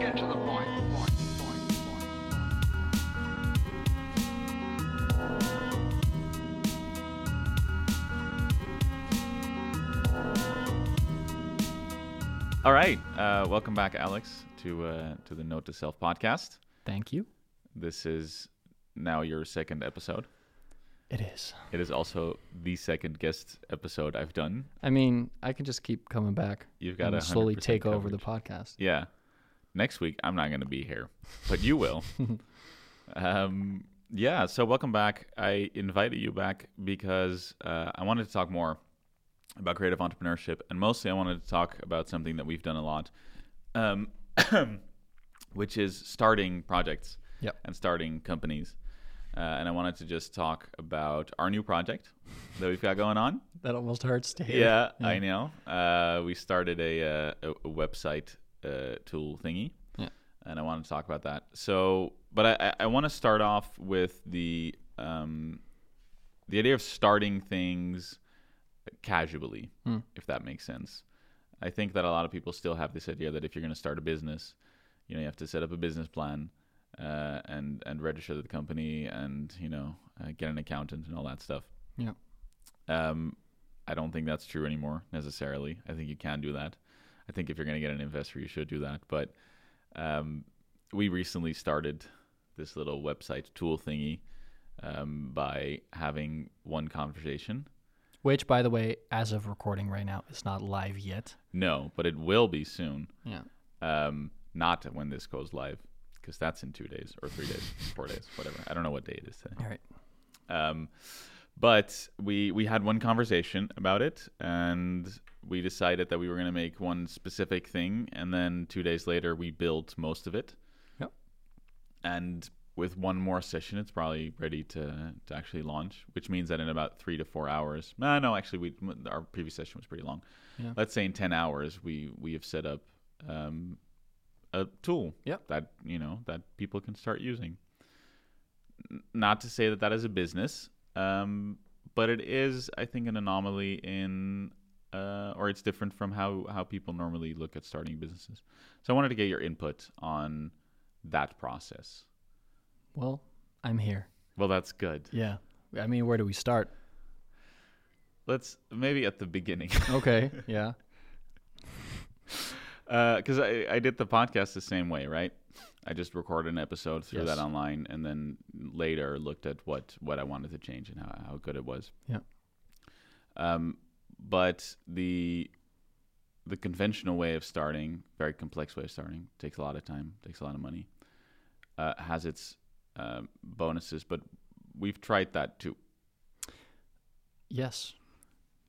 get to the point. point, point, point. All right, uh, welcome back, Alex, to uh, to the Note to Self podcast. Thank you. This is now your second episode. It is. It is also the second guest episode I've done. I mean, I can just keep coming back. You've got to slowly take over the podcast. Yeah. Next week, I'm not going to be here, but you will. um, yeah. So welcome back. I invited you back because uh, I wanted to talk more about creative entrepreneurship, and mostly I wanted to talk about something that we've done a lot, um, which is starting projects Yep. and starting companies. Uh, and I wanted to just talk about our new project that we've got going on. That almost hurts to hear. Yeah, I know. Uh, we started a, uh, a, a website uh, tool thingy, Yeah. and I want to talk about that. So, but I, I, want to start off with the um, the idea of starting things casually, Hmm. if that makes sense. I think that a lot of people still have this idea that if you're going to start a business, you know, you have to set up a business plan uh, and and register the company and you know uh, get an accountant and all that stuff. Yeah. Um, I don't think that's true anymore necessarily. I think you can do that. I think if you're going to get an investor, you should do that. But um, we recently started this little website tool thingy um, by having one conversation. Which, by the way, as of recording right now, is not live yet. No, but it will be soon. Yeah. Um, not when this goes live, because that's in two days or three days, four days, whatever. I don't know what day it is today. All right. Um, but we we had one conversation about it, and we decided that we were going to make one specific thing, and then two days later we built most of it. Yep. And with one more session, it's probably ready to to actually launch, which means that in about three to four hours. No, no, actually, we our previous session was pretty long. Yeah. Let's say in ten hours, we we have set up um, a tool Yep. that you know that people can start using. Not to say that that is a business, um, but it is, I think, an anomaly in, uh, or it's different from how how people normally look at starting businesses. So I wanted to get your input on that process. Well, I'm here. Well, that's good. Yeah. I mean, where do we start? Let's maybe at the beginning, Okay. yeah. because I I did the podcast the same way, right? I just recorded an episode, threw Yes. that online, and then later looked at what what I wanted to change and how how good it was. Yeah. Um, but the the conventional way of starting, very complex way of starting, takes a lot of time, takes a lot of money, uh, has its um, bonuses, but we've tried that too, Yes.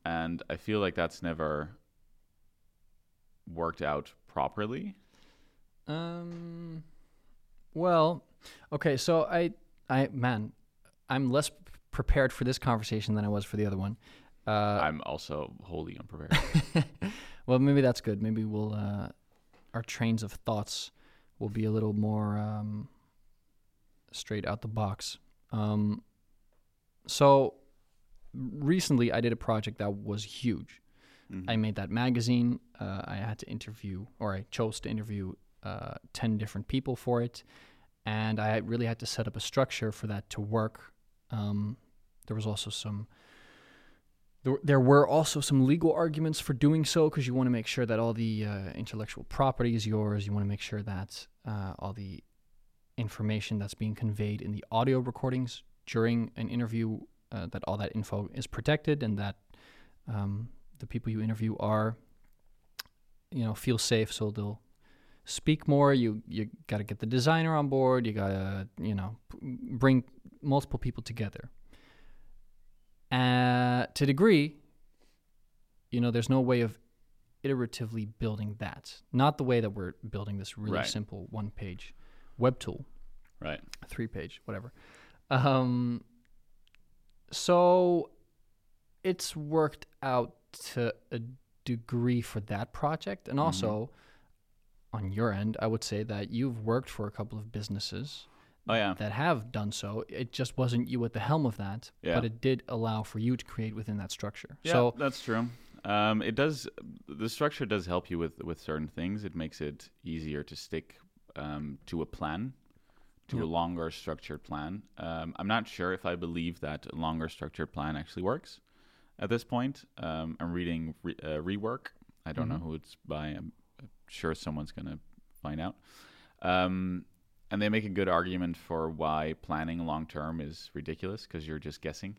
and I feel like that's never worked out properly. Um. Well, okay. So I, I man, I'm less prepared for this conversation than I was for the other one. Uh, I'm also wholly unprepared. well, maybe that's good. Maybe we'll uh, our trains of thoughts will be a little more um, straight out the box. Um, so recently, I did a project that was huge. Mhm. I made that magazine. Uh, I had to interview, or I chose to interview uh, 10 different people for it. And I really had to set up a structure for that to work. Um, there was also some, there, were also some legal arguments for doing so because you want to make sure that all the uh, intellectual property is yours. You want to make sure that uh, all the information that's being conveyed in the audio recordings during an interview, uh, that all that info is protected and that um, the people you interview are, you know, feel safe, so they'll speak more. You you got to get the designer on board. You got to you know bring multiple people together. Uh, to a degree, you know, there's no way of iteratively building that. Not the way that we're building this really Right. simple one-page web tool right. three page, whatever. Um, so it's worked out to a degree for that project. And also, on your end, I would say that you've worked for a couple of businesses Oh yeah. that have done so. It just wasn't you at the helm of that, Yeah. but it did allow for you to create within that structure. Yeah, So, that's true. Um, it does. The structure does help you with with certain things. It makes it easier to stick um, to a plan, to Yeah. a longer structured plan. Um, I'm not sure if I believe that a longer structured plan actually works at this point. Um, I'm reading re- uh, Rework. I don't know Mhm. who it's by. I'm sure someone's going to find out. Um, and they make a good argument for why planning long term is ridiculous because you're just guessing.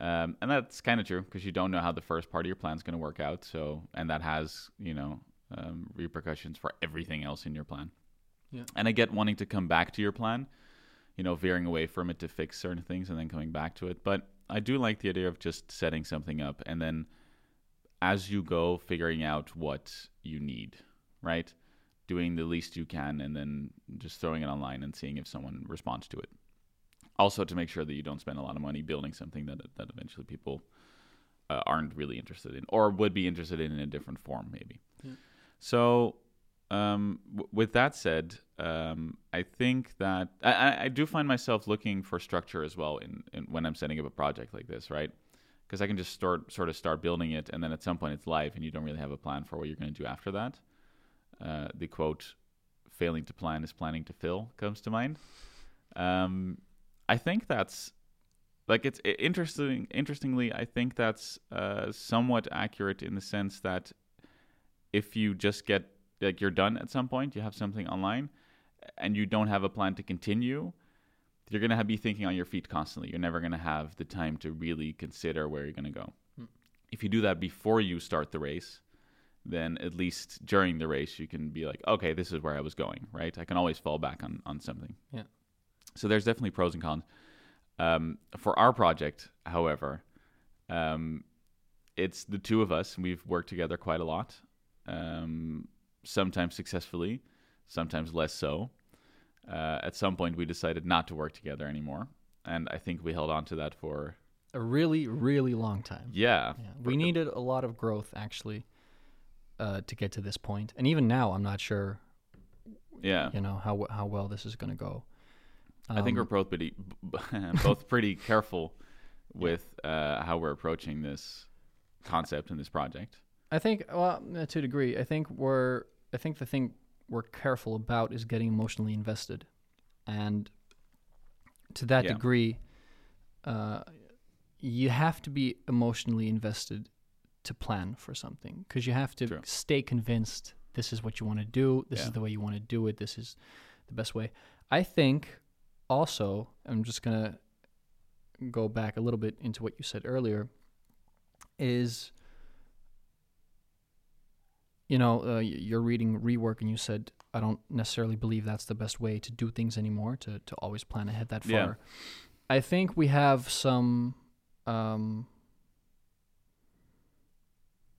Um, and that's kind of true because you don't know how the first part of your plan is going to work out. So, and that has, you know, um, repercussions for everything else in your plan. Yeah. And I get wanting to come back to your plan, you know, veering away from it to fix certain things and then coming back to it. But I do like the idea of just setting something up and then as you go, figuring out what you need, right? Doing the least you can and then just throwing it online and seeing if someone responds to it. Also, to make sure that you don't spend a lot of money building something that that eventually people uh, aren't really interested in or would be interested in in a different form, maybe. Yeah. So, um, w- with that said, um, I think that I, I- do find myself looking for structure as well in, in when I'm setting up a project like this, right? Because I can just start sort of start building it, and then at some point it's live, and you don't really have a plan for what you're going to do after that. Uh, the quote, "Failing to plan is planning to fill," comes to mind. Um, I think that's like it's interesting. Interestingly, I think that's uh, somewhat accurate in the sense that if you just get like you're done at some point, you have something online, and you don't have a plan to continue, you're gonna have, be thinking on your feet constantly. You're never gonna have the time to really consider where you're gonna go. Hmm. If you do that before you start the race, then at least during the race you can be like, okay, this is where I was going, right? I can always fall back on on something. Yeah. So there's definitely pros and cons. Um, for our project, however, um, it's the two of us. We've worked together quite a lot, um, sometimes successfully, sometimes less so. Uh, at some point, we decided not to work together anymore, and I think we held on to that for A really, really long time. yeah, Yeah. We needed a lot of growth actually uh, to get to this point, and even now, I'm not sure, yeah. you know, how how well this is going to go. I think we're Um, both pretty, both pretty careful with uh, how we're approaching this concept and this project. I think, well, uh, to a degree, I think we're, I think the thing we're careful about is getting emotionally invested, and to that Yeah. degree, uh, you have to be emotionally invested to plan for something because you have to True. stay convinced this is what you want to do, this Yeah. is the way you want to do it, this is the best way. I think also, I'm just gonna go back a little bit into what you said earlier, is you know, uh, you're reading rework and you said, I don't necessarily believe that's the best way to do things anymore, to, to always plan ahead that far. Yeah. I think we have some, um,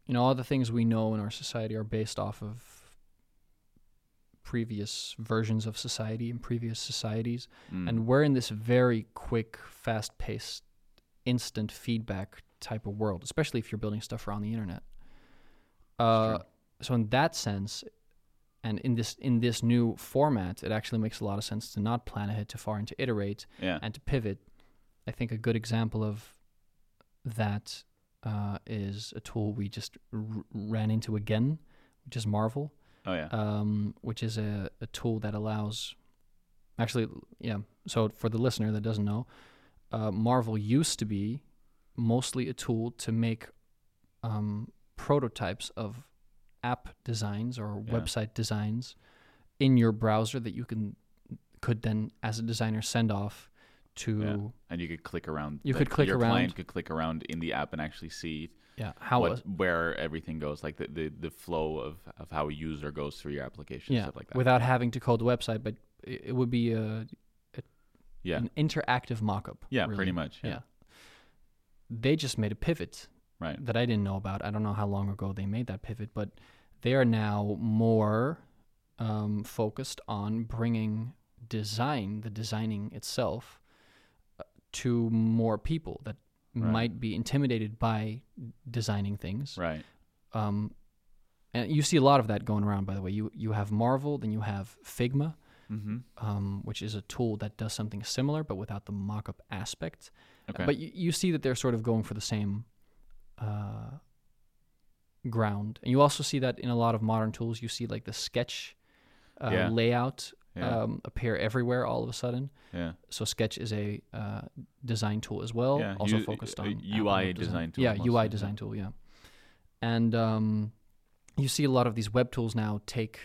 you know, all the things we know in our society are based off of previous versions of society and previous societies. Mm. And we're in this very quick, fast paced, instant feedback type of world, especially if you're building stuff around the internet. Uh, so in that sense, and in this in this new format, it actually makes a lot of sense to not plan ahead too far and to iterate yeah, and to pivot. I think a good example of that uh, is a tool we just r- ran into again, which is Marvel oh yeah, um, which is a, a tool that allows actually yeah so for the listener that doesn't know uh, marvel used to be mostly a tool to make um, prototypes of app designs or Yeah. website designs in your browser that you can could then as a designer send off to Yeah. and you could click around. You like, could click your around. client could click around in the app and actually see yeah how what, where everything goes, like the, the, the flow of, of how a user goes through your application, yeah stuff like that. without having to code the website but it, it would be a, yeah, an interactive mock-up yeah, really. pretty much. Yeah, yeah. they just made a pivot right. that I didn't know about. I don't know how long ago they made that pivot, but they are now more um, focused on bringing design, the designing itself, to more people that Right. might be intimidated by designing things. Right. Um, and you see a lot of that going around, by the way. You you have Marvel, then you have Figma, Mm-hmm. um, which is a tool that does something similar but without the mock-up aspect. Okay. But you, you see that they're sort of going for the same uh, ground. And you also see that in a lot of modern tools. You see like the sketch uh, Yeah. layout Yeah. um, appear everywhere all of a sudden. yeah. So Sketch is a uh, design tool as well, Yeah, also U- focused on UI web design tool Yeah, mostly, UI design tool. Yeah, and um, you see a lot of these web tools now take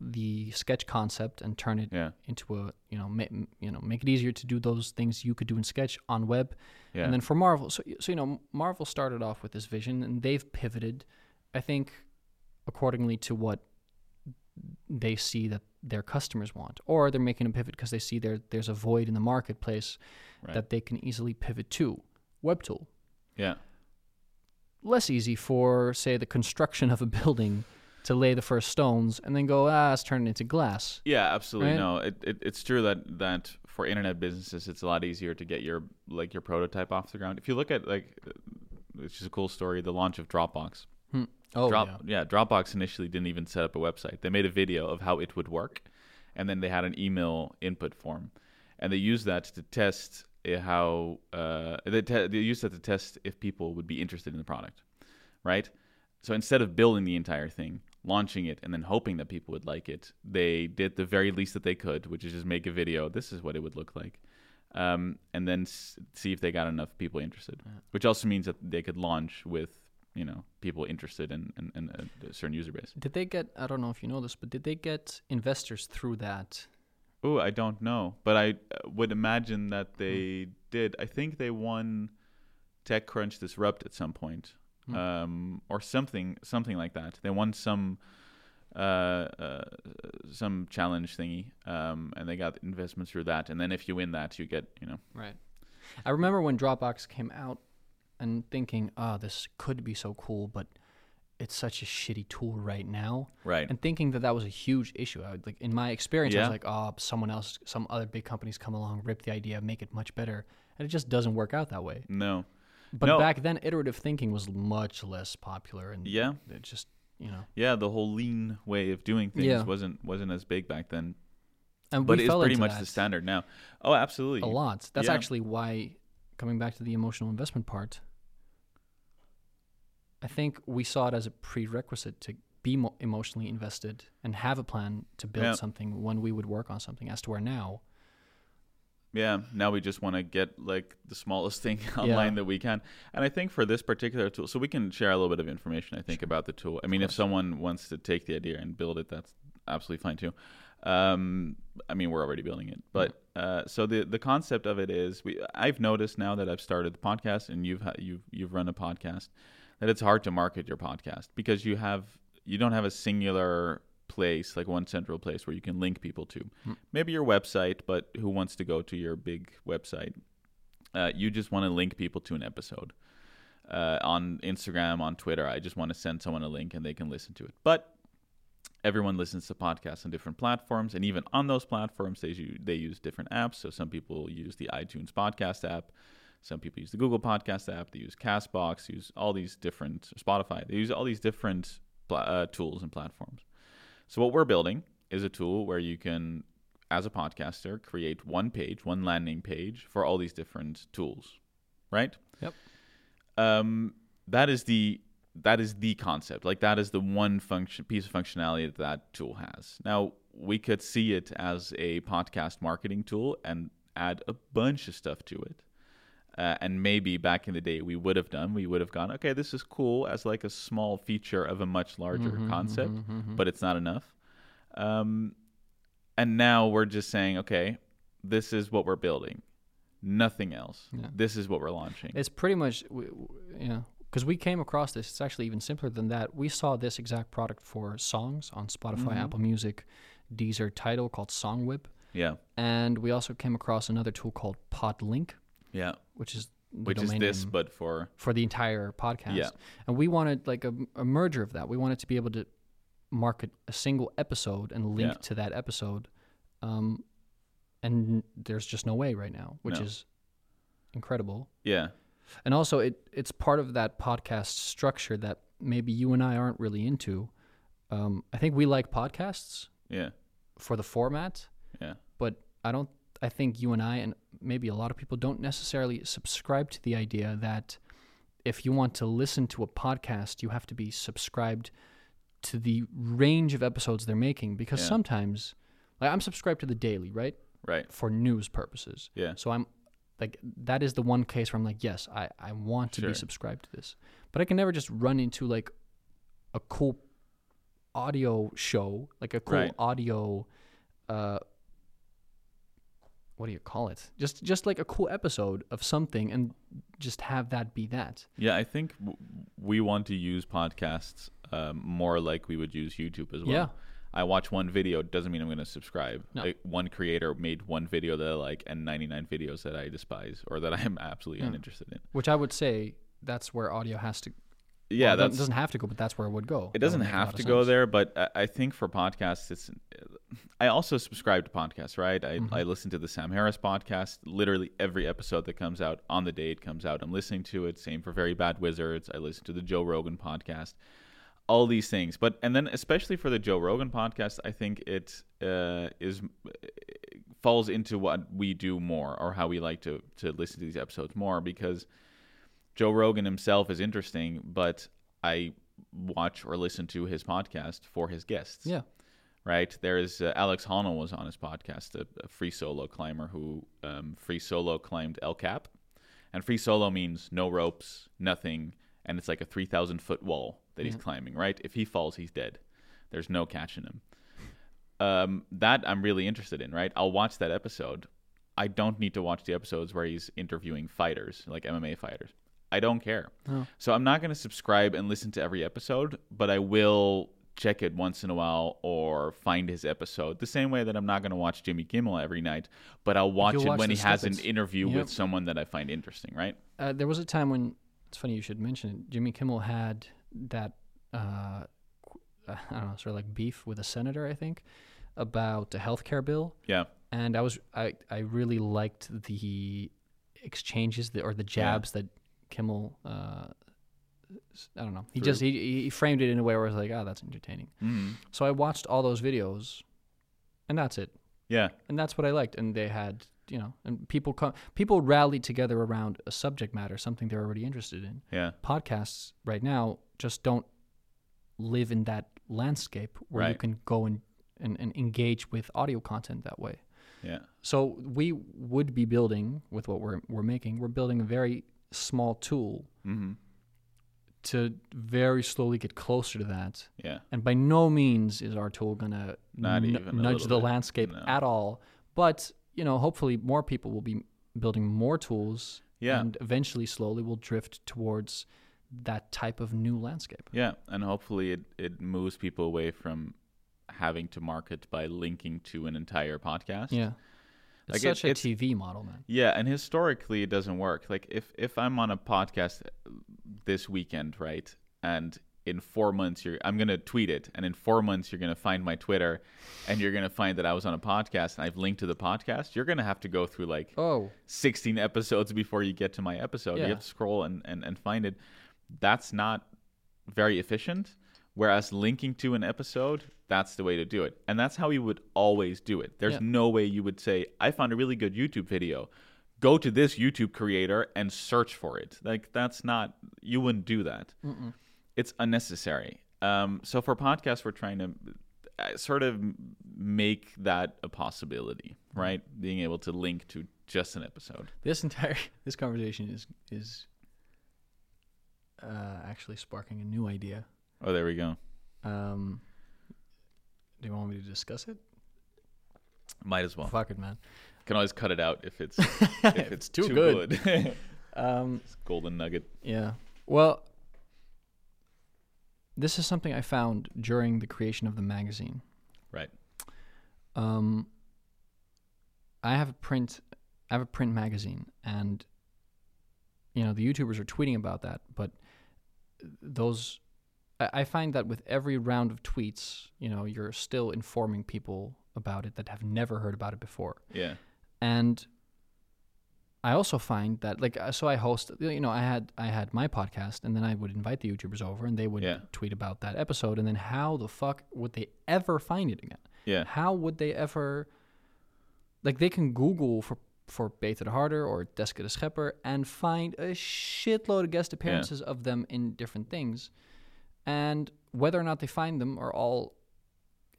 the Sketch concept and turn it Yeah. into a you know ma- you know make it easier to do those things you could do in Sketch on web. Yeah. And then for Marvel, so so you know Marvel started off with this vision, and they've pivoted, I think, accordingly to what they see that their customers want, or they're making a pivot because they see there there's a void in the marketplace Right. that they can easily pivot to. Web tool yeah. less easy for say the construction of a building to lay the first stones and then go ah let's turn it into glass. Yeah, absolutely. Right? No, it, it it's true that that for internet businesses, it's a lot easier to get your like your prototype off the ground. If you look at like, uh, which is a cool story, the launch of Dropbox. Oh Drop, yeah. Dropbox initially didn't even set up a website. They made a video of how it would work, and then they had an email input form, and they used that to test uh, how uh, they, te- they used that to test if people would be interested in the product, right? So instead of building the entire thing, launching it, and then hoping that people would like it, they did the very least that they could, which is just make a video. This is what it would look like. Um, and then s- see if they got enough people interested, which also means that they could launch with you know people interested in, in, in a certain user base. Did they get? I don't know if you know this, but did they get investors through that? Oh, I don't know, but I uh, would imagine that they did. I think they won TechCrunch Disrupt at some point, Hmm. um, or something, something like that. They won some uh, uh, some challenge thingy, um, and they got investments through that. And then if you win that, you get you know Right. I remember when Dropbox came out and thinking, "Ah, this could be so cool, but it's such a shitty tool right now." right. And thinking that that was a huge issue. I would, like in my experience, I was like, "Oh, someone else, some other big companies come along, rip the idea, make it much better." And it just doesn't work out that way. no, But No. back then, iterative thinking was much less popular, and yeah, it just you know. yeah. The whole lean way of doing things Yeah. wasn't wasn't as big back then. And but it's pretty much the standard now. Oh, absolutely. a lot. That's Yeah. actually why, coming back to the emotional investment part, I think we saw it as a prerequisite to be mo- emotionally invested and have a plan to build Yeah. something when we would work on something. As to where now, Yeah, now we just want to get like the smallest thing online Yeah. that we can. And I think for this particular tool, so we can share a little bit of information, I think, about the tool. I mean, if someone wants to take the idea and build it, that's absolutely fine too. Um, I mean, we're already building it, but uh, so the the concept of it is, we I've noticed now that I've started the podcast and you've ha- you've you've run a podcast that it's hard to market your podcast because you have you don't have a singular place like one central place where you can link people to. Maybe your website but who wants to go to your big website? Uh, you just want to link people to an episode. Uh, on instagram on twitter i just want to send someone a link and they can listen to it. But everyone listens to podcasts on different platforms and even on those platforms they use, they use different apps. So some people use the itunes podcast app some people use the google podcast app they use castbox use all these different spotify they use all these different pla- uh, tools and platforms so what we're building is a tool where you can as a podcaster create one page one landing page for all these different tools right Yep. um, that is the that is the concept. Like that is the one function piece of functionality that that tool has. Now we could see it as a podcast marketing tool and add a bunch of stuff to it. Uh, and maybe back in the day we would have done. We would have gone, okay, this is cool as like a small feature of a much larger Mm-hmm, concept, but it's not enough. Um, and now we're just saying, okay, this is what we're building, nothing else. Yeah. This is what we're launching. it's pretty much you know because we came across this. It's actually even simpler than that. We saw this exact product for songs on Spotify, Mhm. Apple Music, Deezer, Title called SongWhip, yeah, and we also came across another tool called Podlink, yeah. which is the Which is this, name but for for the entire podcast. Yeah. And we wanted like a, a merger of that. We wanted to be able to market a single episode and link Yeah. to that episode. Um, and there's just no way right now, which No. is incredible. yeah, And also, it it's part of that podcast structure that maybe you and I aren't really into. Um, I think we like podcasts yeah, for the format, yeah, but I don't. I think you and I and maybe a lot of people don't necessarily subscribe to the idea that if you want to listen to a podcast, you have to be subscribed to the range of episodes they're making because Yeah. sometimes like I'm subscribed to the daily, right? Right. For news purposes. Yeah. So I'm like that is the one case where I'm like, yes, I, I want to Sure. be subscribed to this. But I can never just run into like a cool audio show, like a cool Right. audio uh what do you call it? Just just like a cool episode of something and just have that be that. Yeah, I think w- we want to use podcasts um, more like we would use YouTube as well. Yeah. I watch one video doesn't mean I'm going to subscribe. No. Like, one creator made one video that I like and 99 videos that I despise or that I'm absolutely Yeah. uninterested in. Which I would say that's where audio has to Yeah, well, it that's doesn't have to go, but that's where it would go. it doesn't would make a have to go there, but I, think for podcasts, it's. I also subscribe to podcasts, right? I, Mm-hmm. I listen to the Sam Harris podcast. Literally every episode that comes out on the day it comes out, I'm listening to it. Same for Very Bad Wizards. I listen to the Joe Rogan podcast. All these things, but and then especially for the Joe Rogan podcast, I think it uh, is falls into what we do more or how we like to to listen to these episodes more because Joe Rogan himself is interesting, but I watch or listen to his podcast for his guests. Yeah. Right. There's uh, Alex Honnold was on his podcast, a, a free solo climber who um, free solo climbed El Cap, and free solo means no ropes, nothing, and it's like a three thousand foot wall that he's climbing. Right. If he falls, he's dead. There's no catching him. Um, that I'm really interested in. Right. I'll watch that episode. I don't need to watch the episodes where he's interviewing fighters, like MMA fighters. I don't care. Oh. So I'm not going to subscribe and listen to every episode, but I will check it once in a while or find his episode. The same way that I'm not going to watch Jimmy Kimmel every night, but I'll watch you'll it watch when he has an interview Yep. with someone that I find interesting, right? Uh, there was a time when it's funny you should mention it. Jimmy Kimmel had that uh, uh, I don't know, sort of like beef with a senator, I think, about the health care bill. Yeah. and I was I, I really liked the exchanges the, or the jabs that Kimmel uh, s- I don't know he just he, he framed it in a way where I was like oh that's entertaining mm so I watched all those videos and that's it Yeah. and that's what I liked and they had you know and people come people rallied together around a subject matter something they're already interested in Yeah. podcasts right now just don't live in that landscape where you can go and, and, and engage with audio content that way Yeah. so we would be building with what we're we're making. We're building a very small tool hmm to very slowly get closer to that. Yeah. And by no means is our tool gonna even nudge the bit. landscape No. at all. But you know, hopefully, more people will be building more tools. Yeah. And eventually, slowly, we'll drift towards that type of new landscape. Yeah. And hopefully it, it moves people away from having to market by linking to an entire podcast. Yeah. It's Like, it- such a it's- TV model, man. Yeah, and historically it doesn't work. Like if if I'm on a podcast this weekend, right, and in four months you're I'm gonna tweet it, and in four months you're gonna find my Twitter, and you're gonna find that I was on a podcast and I've linked to the podcast. You're gonna have to go through like Oh, 16 episodes before you get to my episode. Yeah. You have to scroll and, and, and find it. That's not very efficient. Whereas linking to an episode, that's the way to do it. And that's how you would always do it. There's Yeah. no way you would say, I found a really good YouTube video. Go to this YouTube creator and search for it. Like, that's not, you wouldn't do that. It's unnecessary. Um, so for podcasts, we're trying to uh, sort of make that a possibility, right? Being able to link to just an episode. this entire this conversation is is uh, actually sparking a new idea. Oh, there we go. Um, do you want me to discuss it? Might as well. Fuck it, man. Can always cut it out if it's if it's too too, good. good. Um, Golden nugget. yeah. Well, this is something I found during the creation of the magazine. Right. Um, I have a print. I have a print magazine, and you know the YouTubers are tweeting about that. But those, I, find that with every round of tweets, you know, you're still informing people about it that have never heard about it before. Yeah. and I also find that like uh, so I host you know I had I had my podcast and then I would invite the YouTubers over and they would Yeah. tweet about that episode and then how the fuck would they ever find it again? Yeah. How would they ever like they can Google for for Peter de Harder or Deske de Schepper and find a shitload of guest appearances of them in different things. And whether or not they find them are all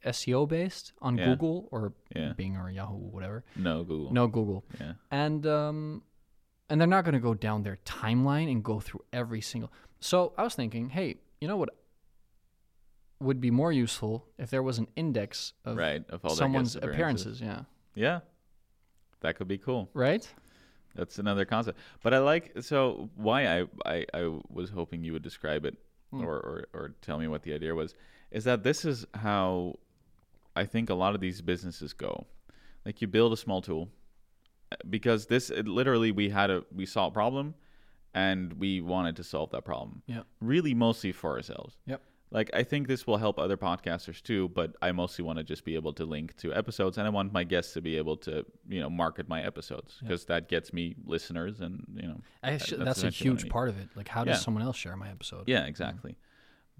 SEO based on Yeah. Google or Yeah. Bing or Yahoo, or whatever. No Google. No Google, Yeah. and um, and they're not going to go down their timeline and go through every single. So I was thinking, hey, you know what would be more useful if there was an index of Right. Of all someone's guest appearances. Yeah. Yeah. That could be cool. Right. That's another concept. But I like so why I I, I was hoping you would describe it Hmm. or, or or tell me what the idea was is that this is how I think a lot of these businesses go. Like you build a small tool uh, because this it, literally we had a we saw a problem and we wanted to solve that problem. Yeah. Really mostly for ourselves. Yep. Like I think this will help other podcasters too, but I mostly want to just be able to link to episodes, and I want my guests to be able to, you know, market my episodes because that gets me listeners, and you know, I sh- that's that's, a essentially what I huge part of it. Like, how Yeah. does someone else share my episode? yeah, exactly.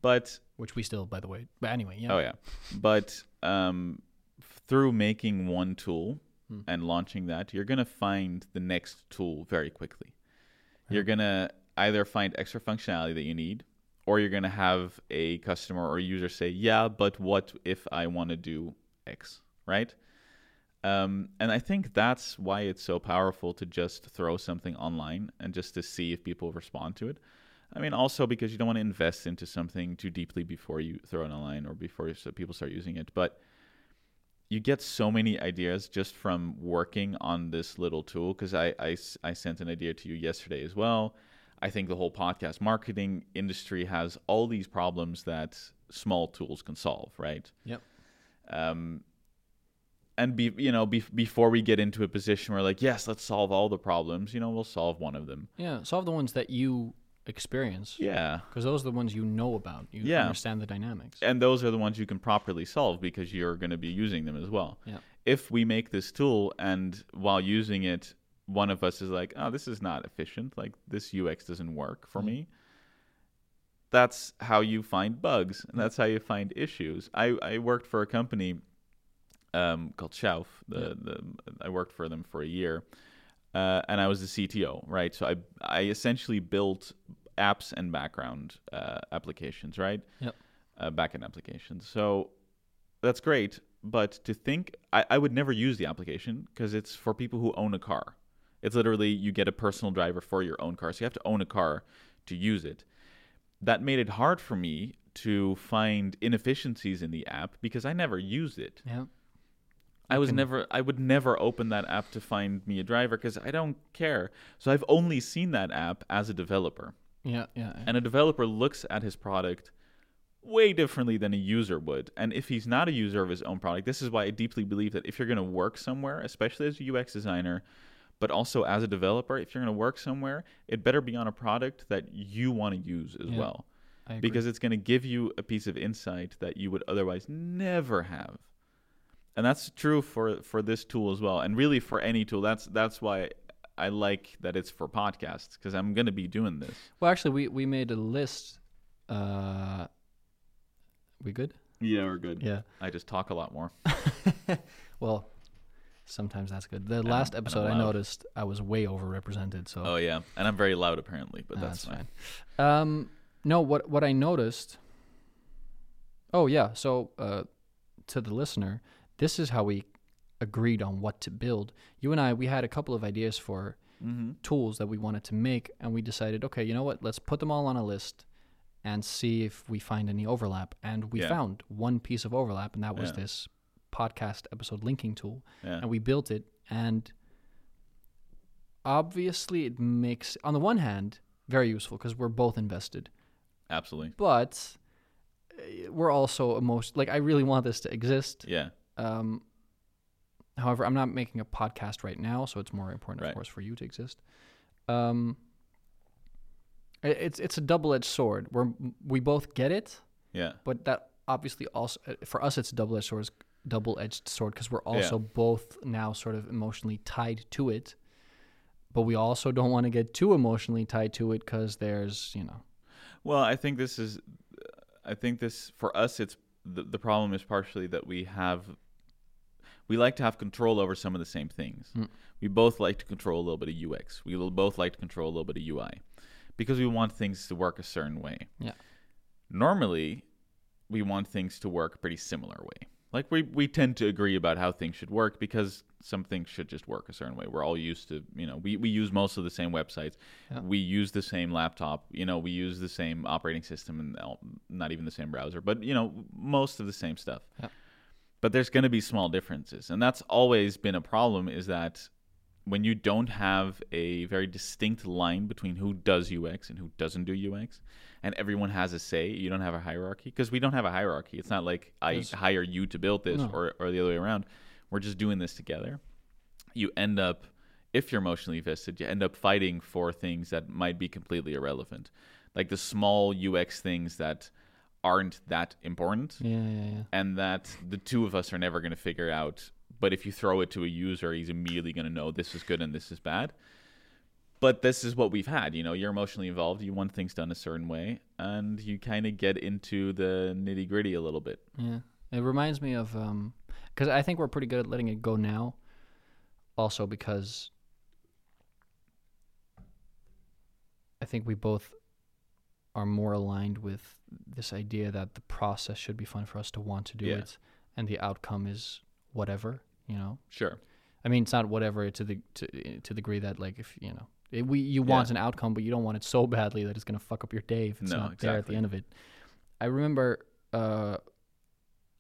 But Which we still, by the way. But anyway, yeah. oh yeah, but um, through making one tool Hmm. and launching that, you're gonna find the next tool very quickly. You're gonna either find extra functionality that you need, or you're gonna have a customer or user say, "Yeah, but what if I want to do X?" Right? Um, and I think that's why it's so powerful to just throw something online and just to see if people respond to it. I mean, also because you don't want to invest into something too deeply before you throw it online or before people start using it. But you get so many ideas just from working on this little tool. Because I I sent an idea to you yesterday as well. I think the whole podcast marketing industry has all these problems that small tools can solve, right? Yep. Um, and be you know be, before we get into a position where like yes let's solve all the problems you know we'll solve one of them Yeah. Solve the ones that you experience. yeah Because those are the ones you know about. You Yeah. understand the dynamics. and those are the ones you can properly solve because you're going to be using them as well Yeah. if we make this tool and while using it one of us is like oh this is not efficient like this ux doesn't work for me that's how you find bugs and that's how you find issues i, I worked for a company um, called Schauf. The, Yeah. the I worked for them for a year, uh, and I was the CTO, right? So I I essentially built apps and background uh, applications, right? Yep. Uh, backend applications. So that's great, but to think I, I would never use the application because it's for people who own a car. It's literally you get a personal driver for your own car, so you have to own a car to use it. That made it hard for me to find inefficiencies in the app because I never used it. Yeah. I was never I would never open that app to find me a driver because I don't care. So I've only seen that app as a developer. Yeah. Yeah. yeah. And a developer looks at his product way differently than a user would. And if he's not a user of his own product, this is why I deeply believe that if you're going to work somewhere, especially as a UX designer, but also as a developer, if you're going to work somewhere, it better be on a product that you want to use as Yeah, well because it's going to give you a piece of insight that you would otherwise never have and that's true for for this tool as well and really for any tool that's that's why i like that it's for podcasts because i'm going to be doing this Well, actually, we we made a list. Uh, we good? yeah we're good Yeah. i just talk a lot more Well, sometimes that's good. The last I'm episode, I noticed I was way overrepresented. So oh yeah and i'm very loud apparently but Ah, that's, fine. Um, no, what what I noticed. Oh yeah, so uh, to the listener, this is how we agreed on what to build. You and I, we had a couple of ideas for mm-hmm. tools that we wanted to make, and we decided, okay, you know what? Let's put them all on a list and see if we find any overlap. And we Yeah. found one piece of overlap, and that was Yeah. this podcast episode linking tool yeah. and we built it. And obviously it makes on the one hand very useful because we're both invested. Absolutely. But uh, we're also emotion like i really want this to exist. Yeah. Um however i'm not making a podcast right now so it's more important Right. of course for you to exist. Um it's it's a double-edged sword. Where we both get it. Yeah. But that obviously also for us it's a double-edged sword double-edged sword because we're also both now sort of emotionally tied to it but we also don't want to get too emotionally tied to it because there's you know Well, I think this is, I think this for us, it's the, the problem is partially that we have, we like to have control over some of the same things. Mm. We both like to control a little bit of UX. We will both like to control a little bit of UI, because we want things to work a certain way. Yeah. Normally, we want things to work a pretty similar way. Like we we tend to agree about how things should work because some things should just work a certain way. We're all used to, you know, we, we use most of the same websites. Yeah. We use the same laptop, you know, we use the same operating system and not even the same browser, but you know, most of the same stuff. Yeah. But there's going to be small differences, and that's always been a problem is that when you don't have a very distinct line between who does UX and who doesn't do UX, and everyone has a say, you don't have a hierarchy because we don't have a hierarchy. It's not like I Yes. hire you to build this No. or, or the other way around. We're just doing this together. You end up, if you're emotionally invested, you end up fighting for things that might be completely irrelevant, like the small UX things that aren't that important Yeah, yeah, yeah. and that the two of us are never going to figure out. But if you throw it to a user, he's immediately going to know this is good and this is bad. But this is what we've had. You know, you're emotionally involved. You want things done a certain way, and you kind of get into the nitty gritty a little bit. Yeah, it reminds me of um, because I think we're pretty good at letting it go now. Also, because I think we both are more aligned with this idea that the process should be fun for us to want to do Yeah. it, and the outcome is whatever. You know, Sure. I mean, it's not whatever to the to to the degree that like if you know it, we you want Yeah. an outcome, but you don't want it so badly that it's gonna fuck up your day if it's No, not there at the end of it. I remember uh,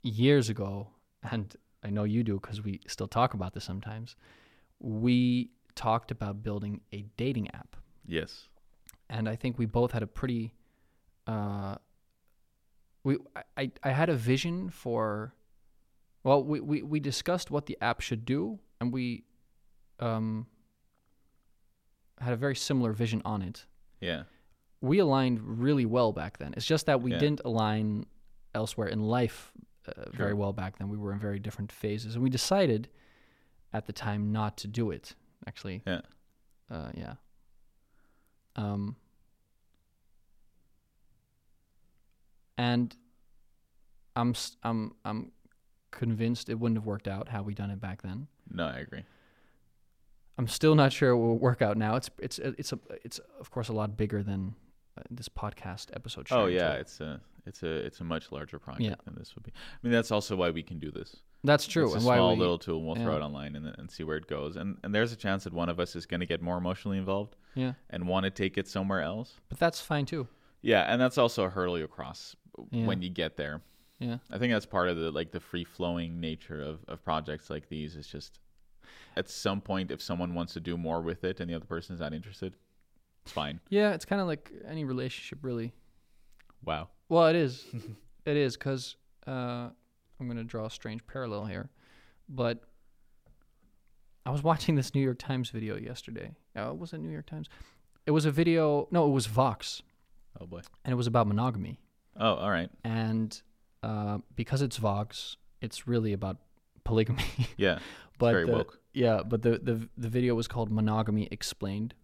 years ago, and I know you do because we still talk about this sometimes. We talked about building a dating app, Yes. and I think we both had a pretty. Uh, we I I had a vision for. Well, we, we, we discussed what the app should do, and we um, had a very similar vision on it. Yeah. We aligned really well back then. It's just that we Yeah. didn't align elsewhere in life uh, very well back then. We were in very different phases, and we decided at the time not to do it. Actually, Yeah. uh, yeah. Um, and I'm I'm I'm convinced it wouldn't have worked out how we done it back then. No, I agree. I'm still not sure it will work out now. It's it's it's a it's of course a lot bigger than uh, this podcast episode. Oh yeah, tool. it's a it's a it's a much larger project Yeah. than this would be. I mean, that's also why we can do this. that's true. It's a and why small we, little tool. and We'll throw it online and, and see where it goes. And and there's a chance that one of us is going to get more emotionally involved yeah, and want to take it somewhere else. but that's fine too. Yeah, and that's also a hurdle you cross Yeah. when you get there. Yeah, I think that's part of the like the free flowing nature of, of projects like these is just at some point if someone wants to do more with it and the other person is not interested, it's fine. yeah. It's kind of like any relationship, really. Wow. Well, it is. it is because uh, I'm going to draw a strange parallel here, but I was watching this New York Times video yesterday. Uh, was it New York Times? It was a video. No, it was Vox, Oh boy. and it was about monogamy. Oh, all right. And uh, because it's Vox, it's really about polygamy. Yeah. but very the- woke. Yeah, but the, the the video was called Monogamy Explained,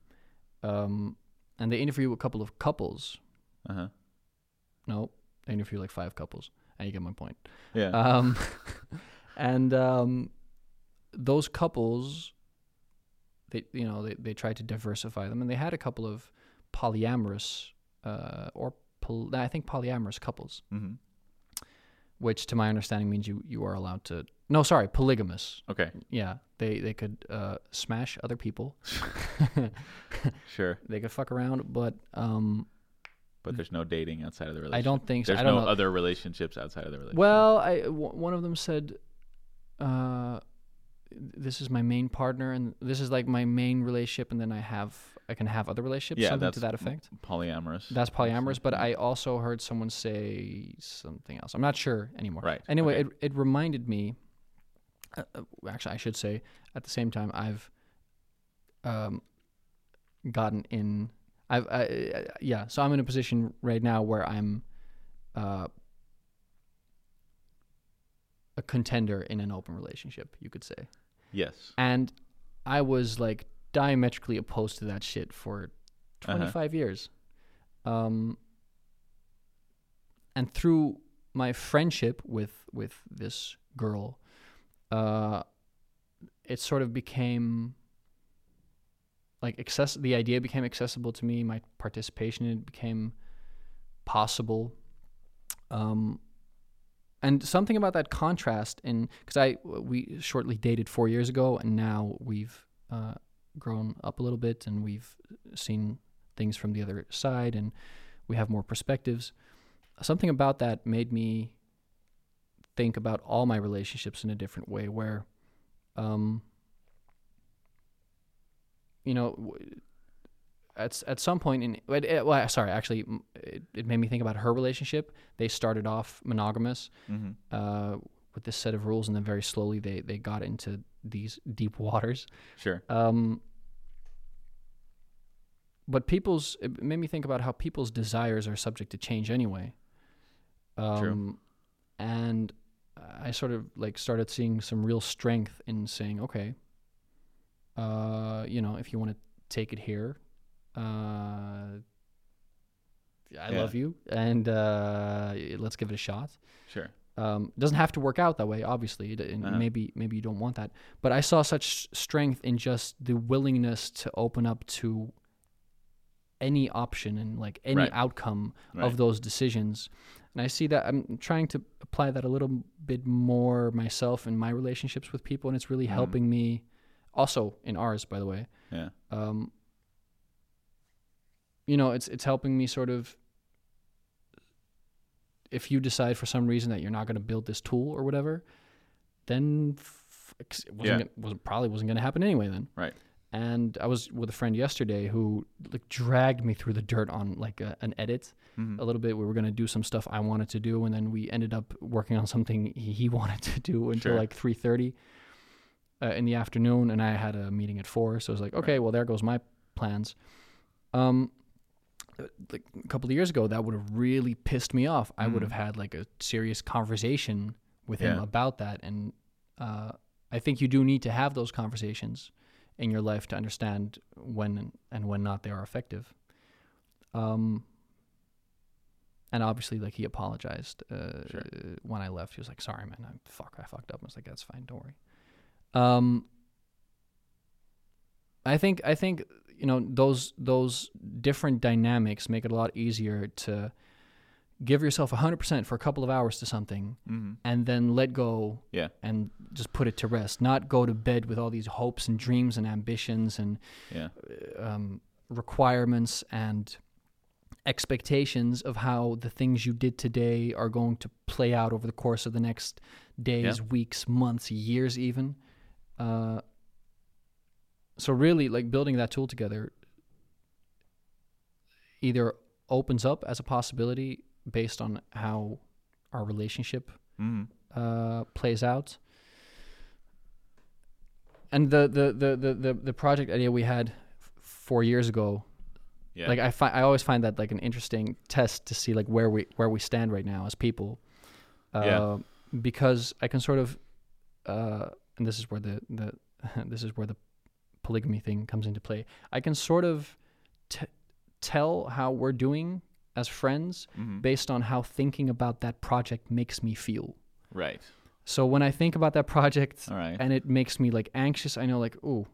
um, and they interview a couple of couples. Uh huh. No, they interview like five couples, and you get my point. Yeah. Um, and um, those couples, they you know they they tried to diversify them, and they had a couple of polyamorous uh, or poly, I think polyamorous couples, hmm which to my understanding means you you are allowed to no sorry polygamous. Okay. Yeah, they they could uh, smash other people, Sure. they could fuck around, but um, But there's no dating outside of the relationship. I don't think so. There's I don't no know. other relationships outside of the relationship. Well, I w- one of them said, uh, "This is my main partner, and this is like my main relationship, and then I have I can have other relationships, Yeah, something that's to that effect." polyamorous. That's polyamorous, but. I also heard someone say something else. I'm not sure anymore. Right. Anyway, okay. it it reminded me. Uh, uh, actually, I should say at the same time I've um gotten in. I've I, yeah. So I'm in a position right now where I'm uh a contender in an open relationship, you could say, yes. and I was like diametrically opposed to that shit for Uh-huh. 25 years. Um, and through my friendship with with this girl, uh, it sort of became like access. The idea became accessible to me. My participation in it became possible. Um, and something about that contrast in because I we shortly dated four years ago, and now we've uh, grown up a little bit, and we've seen things from the other side, and we have more perspectives. Something about that made me think about all my relationships in a different way, where, um, you know. At, at some point in well, sorry actually it, it made me think about her relationship they started off monogamous hmm uh, with this set of rules, and then very slowly they they got into these deep waters. Sure. Um, but people's it made me think about how people's desires are subject to change anyway. Um, True. And I sort of like started seeing some real strength in saying, okay, uh, you know, if you want to take it here, uh, I Yeah. love you, and uh, let's give it a shot. Sure. Um, it doesn't have to work out that way, obviously. And Uh-huh. Maybe maybe you don't want that, but I saw such strength in just the willingness to open up to any option and like any Right. outcome Right. of those decisions. And I see that I'm trying to apply that a little bit more myself in my relationships with people, and it's really Mhm. helping me. Also in ours, by the way. Yeah. Um, you know, it's it's helping me sort of. If you decide for some reason that you're not going to build this tool or whatever, then f- it wasn't Yeah. gonna, wasn't probably wasn't going to happen anyway. Then Right. And I was with a friend yesterday who like dragged me through the dirt on like a, an edit Mhm. a little bit. We were going to do some stuff I wanted to do, and then we ended up working on something he he wanted to do until Sure. like three thirty uh, in the afternoon, and I had a meeting at four. So I was like, okay, well there goes my plans. Um, like a couple of years ago, that would have really pissed me off. I would Mm. have had like a serious conversation with him about that, and uh, I think you do need to have those conversations in your life to understand when and when not they are effective. Um, and obviously, like he apologized uh, Sure. when I left. He was like, "Sorry, man. I, fuck, I fucked up." I was like, "That's fine. Don't worry." Um, I think I think you know those those different dynamics make it a lot easier to give yourself 100% for a couple of hours to something Mhm. and then let go Yeah. and just put it to rest not go to bed with all these hopes and dreams and ambitions and Yeah. um, requirements and expectations of how the things you did today are going to play out over the course of the next days, weeks, months, years, even. Uh, so really, like building that tool together either opens up as a possibility based on how our relationship Mhm. uh, plays out. And the the, the, the, the the project idea we had f- four years ago, Yeah. like I find I always find that like an interesting test to see like where we where we stand right now as people. Uh, Yeah. Because I can sort of, uh, and this is where the the this is where the polygamy thing comes into play. I can sort of t- tell how we're doing as friends Mhm. based on how thinking about that project makes me feel. right. So when I think about that project right. and it makes me like anxious, I know like, ooh.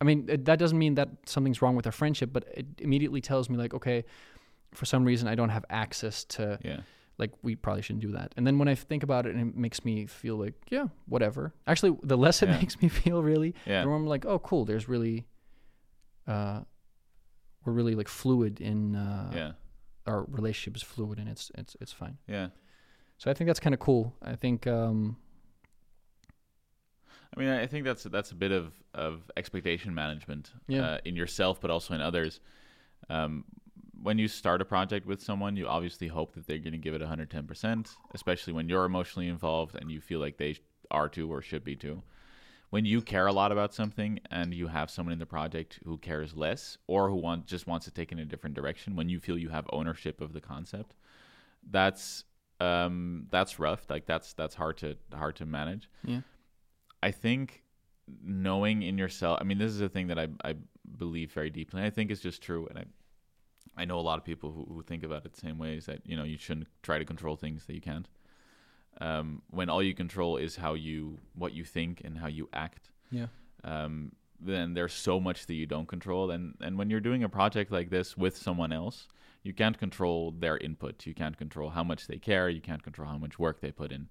I mean, it, that doesn't mean that something's wrong with our friendship, but it immediately tells me like, okay, for some reason I don't have access to yeah. Like we probably shouldn't do that. And then when I think about it, and it makes me feel like, yeah, whatever. Actually, the less it Yeah. makes me feel really, Yeah. the more I'm like, oh, cool. There's really, uh, we're really like fluid in uh, Yeah. our relationship is fluid, and it's it's it's fine. Yeah. So I think that's kind of cool. I think um, I mean, I think that's that's a bit of of expectation management Yeah. uh, in yourself, but also in others. Um, when you start a project with someone, you obviously hope that they're going to give it 110%, especially when you're emotionally involved and you feel like they are too or should be too. When you care a lot about something and you have someone in the project who cares less or who want, just wants to take it in a different direction, when you feel you have ownership of the concept, that's um, that's rough. Like that's that's hard to hard to manage. yeah, I think knowing in yourself. I mean, this is a thing that I I believe very deeply. And I think it's just true, and I I know a lot of people who, who think about it the same way. Is that you know you shouldn't try to control things that you can't. Um, when all you control is how you what you think and how you act. yeah, Um, then there's so much that you don't control. And and when you're doing a project like this with someone else, you can't control their input. You can't control how much they care. You can't control how much work they put in.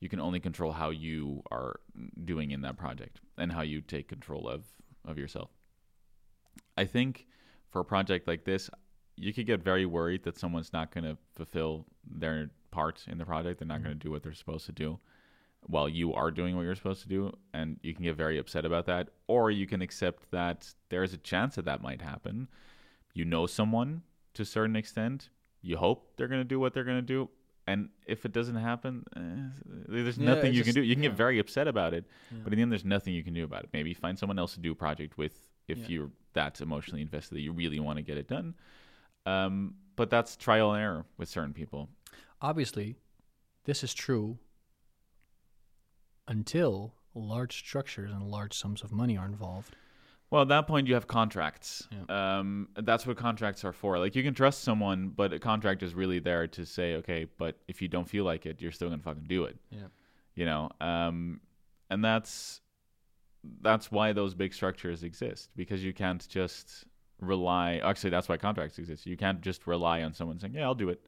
You can only control how you are doing in that project and how you take control of of yourself. I think for a project like this, you could get very worried that someone's not going to fulfill their part in the project. They're not going to do what they're supposed to do while you are doing what you're supposed to do. And you can get very upset about that. Or you can accept that there's a chance that that might happen. You know someone to a certain extent. You hope they're going to do what they're going to do. And if it doesn't happen, eh, there's Yeah, nothing you can do. You can yeah. get very upset about it. Yeah. But in the end, there's nothing you can do about it. Maybe find someone else to do a project with if you're that emotionally invested that you really want to get it done. Um, but that's trial and error with certain people. Obviously, this is true until large structures and large sums of money are involved. Well, at that point, you have contracts. Yeah. Um, that's what contracts are for. Like, you can trust someone, but a contract is really there to say, okay, but if you don't feel like it, you're still gonna fucking do it. Yeah. You know, um, and that's that's why those big structures exist because you can't just rely. Actually, that's why contracts exist. You can't just rely on someone saying, "Yeah, I'll do it."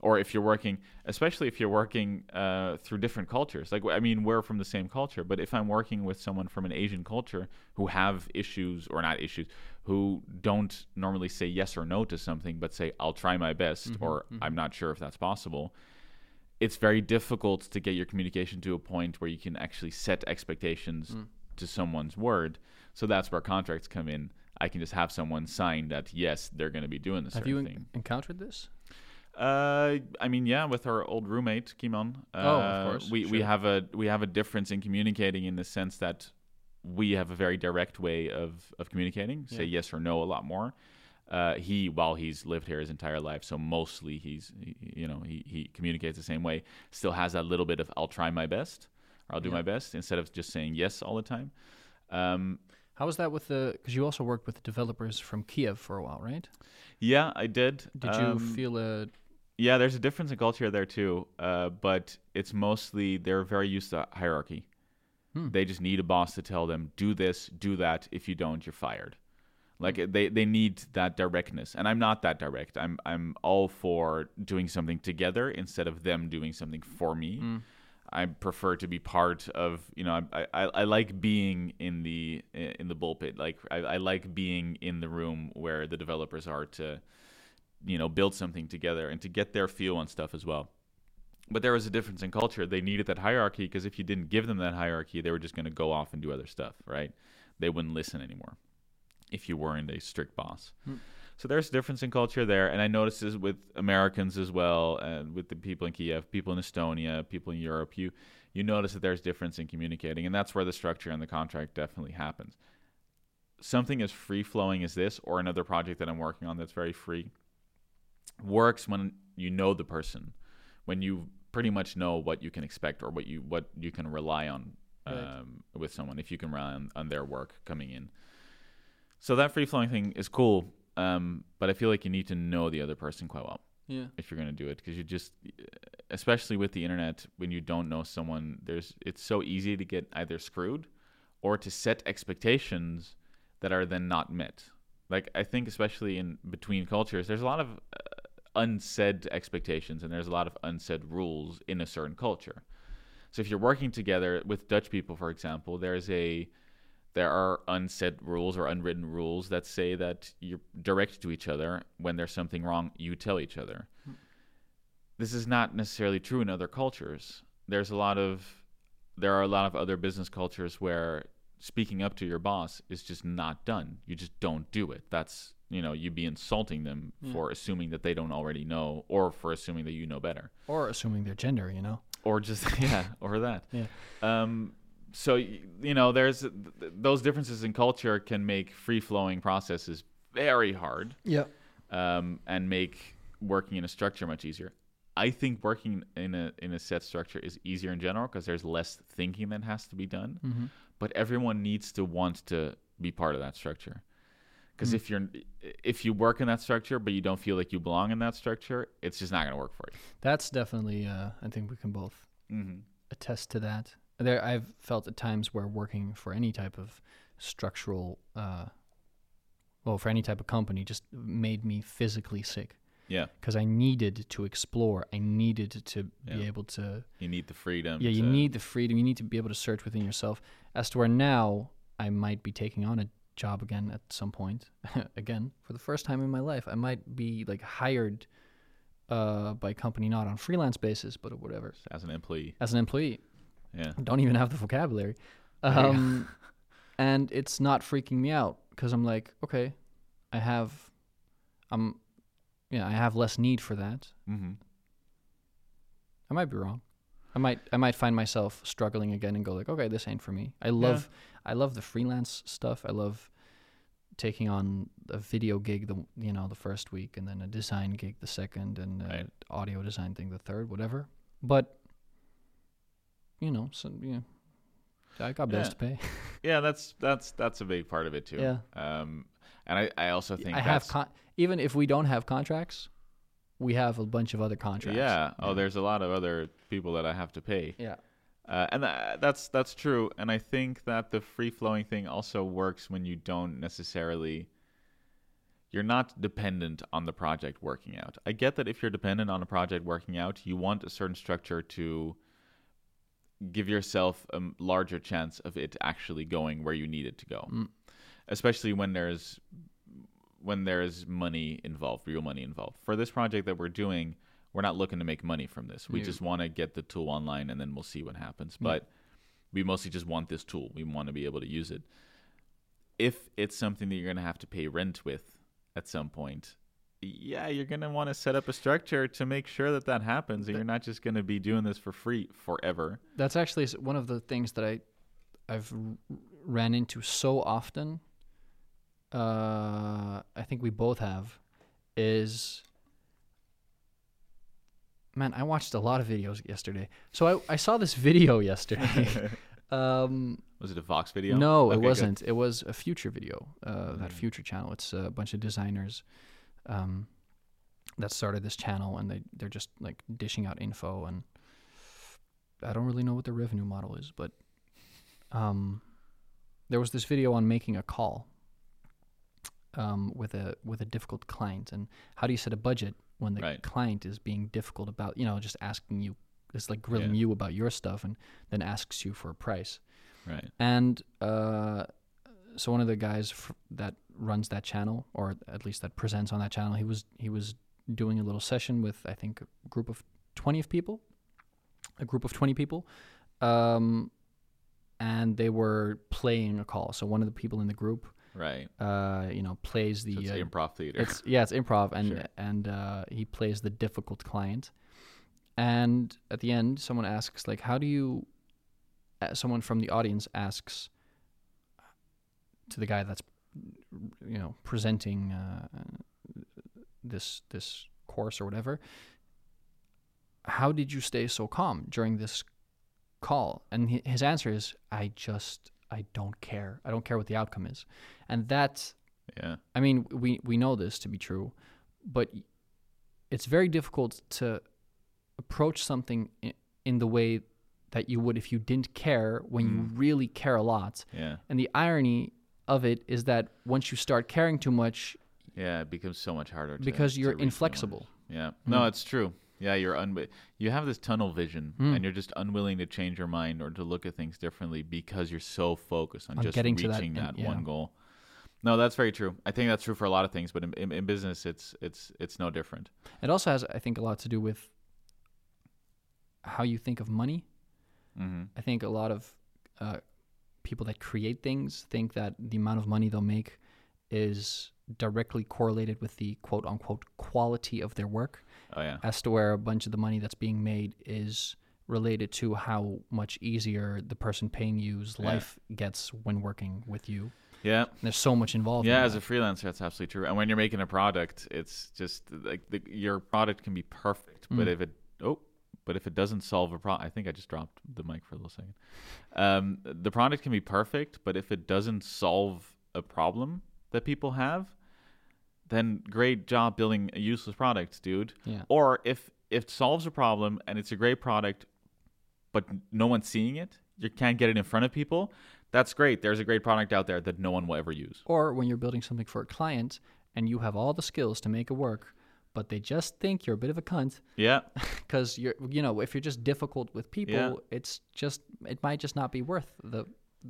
Or if you're working, especially if you're working uh, through different cultures, like I mean, we're from the same culture, but if I'm working with someone from an Asian culture who have issues or not issues, who don't normally say yes or no to something, but say I'll try my best, or I'm not sure if that's possible, it's very difficult to get your communication to a point where you can actually set expectations Mm. to someone's word. So that's where contracts come in. I can just have someone sign that yes, they're going to be doing this Have you en- thing. encountered this? Uh, I mean, yeah, with our old roommate Kimon. Uh, Oh, of course, We we have a we have a difference in communicating in the sense that we have a very direct way of of communicating. Say yes or no a lot more. Uh, he, while he's lived here his entire life, so mostly he's, he, you know, he, he communicates the same way. Still has that little bit of "I'll try my best" or "I'll do Yeah. my best" instead of just saying yes all the time. Um, How was that with the? Because you also worked with developers from Kiev for a while, right? yeah, I did. Did you Um, feel a? Yeah, there's a difference in culture there too, uh, but it's mostly they're very used to hierarchy. Hmm. They just need a boss to tell them do this, do that. If you don't, you're fired. Like they, they need that directness, and I'm not that direct. I'm I'm all for doing something together instead of them doing something for me. Mm. I prefer to be part of you know I, I, I like being in the in the bullpit like I, I like being in the room where the developers are to you know build something together and to get their feel on stuff as well. But there was a difference in culture. They needed that hierarchy because if you didn't give them that hierarchy they were just going to go off and do other stuff right? They wouldn't listen anymore if you weren't a strict boss. Hmm. So there's a difference in culture there and i noticed this with americans as well and with the people in kiev people in estonia people in europe. You you notice that there's difference in communicating and that's where the structure and the contract definitely happens. Something as free flowing as this or another project that i'm working on that's very free works when you know the person when you pretty much know what you can expect or what you what you can rely on Right. um, with someone if you can rely on, on their work coming in. So that free flowing thing is cool um, but i feel like you need to know the other person quite well Yeah. if you're going to do it because you just especially with the internet when you don't know someone there's it's so easy to get either screwed or to set expectations that are then not met like i think especially in between cultures there's a lot of uh, unsaid expectations and there's a lot of unsaid rules in a certain culture so if you're working together with dutch people for example there's a there are unsaid rules or unwritten rules that say that you're direct to each other when there's something wrong you tell each other this is not necessarily true in other cultures there's a lot of there are a lot of other business cultures where speaking up to your boss is just not done you just don't do it that's you know you'd be insulting them Yeah. for assuming that they don't already know or for assuming that you know better Or assuming their gender, you know. or just yeah or that Yeah. um so you know there's th- th- those differences in culture can make free flowing processes very hard Yeah. um, and make working in a structure much easier i think working in a in a set structure is easier in general because there's less thinking that has to be done Mm-hmm. but everyone needs to want to be part of that structure because Mm. if you're if you work in that structure but you don't feel like you belong in that structure it's just not going to work for you That's definitely. Uh, I think we can both mm-hmm. attest to that. There, I've felt at times where working for any type of structural, uh, well, for any type of company, just made me physically sick Yeah. because I needed to explore. I needed to be Yeah. able to. You need the freedom. Yeah, you to- need the freedom. You need to be able to search within yourself. As to where now I might be taking on a job again at some point. again, for the first time in my life, I might be like hired uh, by company not on freelance basis, but whatever as an employee. as an employee. Yeah. don't even have the vocabulary. Um, and it's not freaking me out because I'm like, okay, I have, I'm, yeah, I have less need for that. Mm-hmm. I might be wrong. I might, I might find myself struggling again and go like, okay, this ain't for me. I love, I love the freelance stuff. I love taking on a video gig the you know the first week and then a design gig the second and a Right. audio design thing the third whatever but you know so yeah i got bills Yeah. to pay Yeah, that's that's that's a big part of it too. Yeah. Um, and I, I also think i have con- even if we don't have contracts we have a bunch of other contracts yeah. Oh, there's a lot of other people that I have to pay. yeah Uh, and tha- that's that's true. And I think that the free flowing thing also works when you don't necessarily. You're not dependent on the project working out. I get that if you're dependent on a project working out, you want a certain structure to give yourself a larger chance of it actually going where you need it to go. Mm. Especially when there's when there's money involved, real money involved. For this project that we're doing, we're not looking to make money from this. We No. just want to get the tool online and then we'll see what happens. Yeah. But we mostly just want this tool. We want to be able to use it. If it's something that you're going to have to pay rent with at some point, yeah, you're going to want to set up a structure to make sure that that happens. And you're not just going to be doing this for free forever. that's actually one of the things that i i've ran into so often uh i think we both have is man i watched a lot of videos yesterday so i, I saw this video yesterday um Was it a Vox video? no Okay, it wasn't it was a Futur video uh that Mm. Futur channel it's a bunch of designers um that started this channel and they they're just like dishing out info and i don't really know what the revenue model is but um there was this video on making a call um with a with a difficult client and how do you set a budget when the Right. client is being difficult about you know just asking you it's like grilling Yeah. you about your stuff and then asks you for a price Right. and uh, so one of the guys f- that runs that channel, or at least that presents on that channel, he was he was doing a little session with I think a group of twenty of people, a group of twenty people, um, and they were playing a call. So one of the people in the group, Right. uh, you know, plays the So it's uh, improv theater. it's yeah, it's improv, and Sure. and uh, he plays the difficult client. And at the end, someone asks like, "How do you?" Uh, someone from the audience asks to the guy that's, you know, presenting uh, this this course or whatever. How did you stay so calm during this call? And his answer is, "I just I don't care. I don't care what the outcome is," and that's yeah. I mean, we we know this to be true, but it's very difficult to approach something in, in the way that you would if you didn't care when you Mm. really care a lot. Yeah. And the irony of it is that once you start caring too much, Yeah, it becomes so much harder to, because you're inflexible. Yeah. No, it's true. Yeah, you're un- you have this tunnel vision Mm. and you're just unwilling to change your mind or to look at things differently because you're so focused on, On just reaching that that, end, yeah. one goal. No, that's very true. I think that's true for a lot of things, but in, in, in business it's it's it's no different. It also has, I think, a lot to do with how you think of money. Mhm. I think a lot of uh, people that create things think that the amount of money they'll make is directly correlated with the quote unquote quality of their work, Oh yeah. as to where a bunch of the money that's being made is related to how much easier the person paying you's Yeah. life gets when working with you. Yeah. There's so much involved. Yeah, in as a freelancer, that's absolutely true. And when you're making a product, it's just like the, your product can be perfect, but Mm. if it oh, but if it doesn't solve a problem, I think I just dropped the mic for a little second. Um, the product can be perfect, but if it doesn't solve a problem that people have, then great job building a useless product, dude. yeah. Or if if it solves a problem and it's a great product, but no one's seeing it, you can't get it in front of people, That's great. There's a great product out there that no one will ever use. Or when you're building something for a client and you have all the skills to make it work, but they just think you're a bit of a cunt Yeah. because you're, you know, if you're just difficult with people, Yeah. it's just, it might just not be worth the.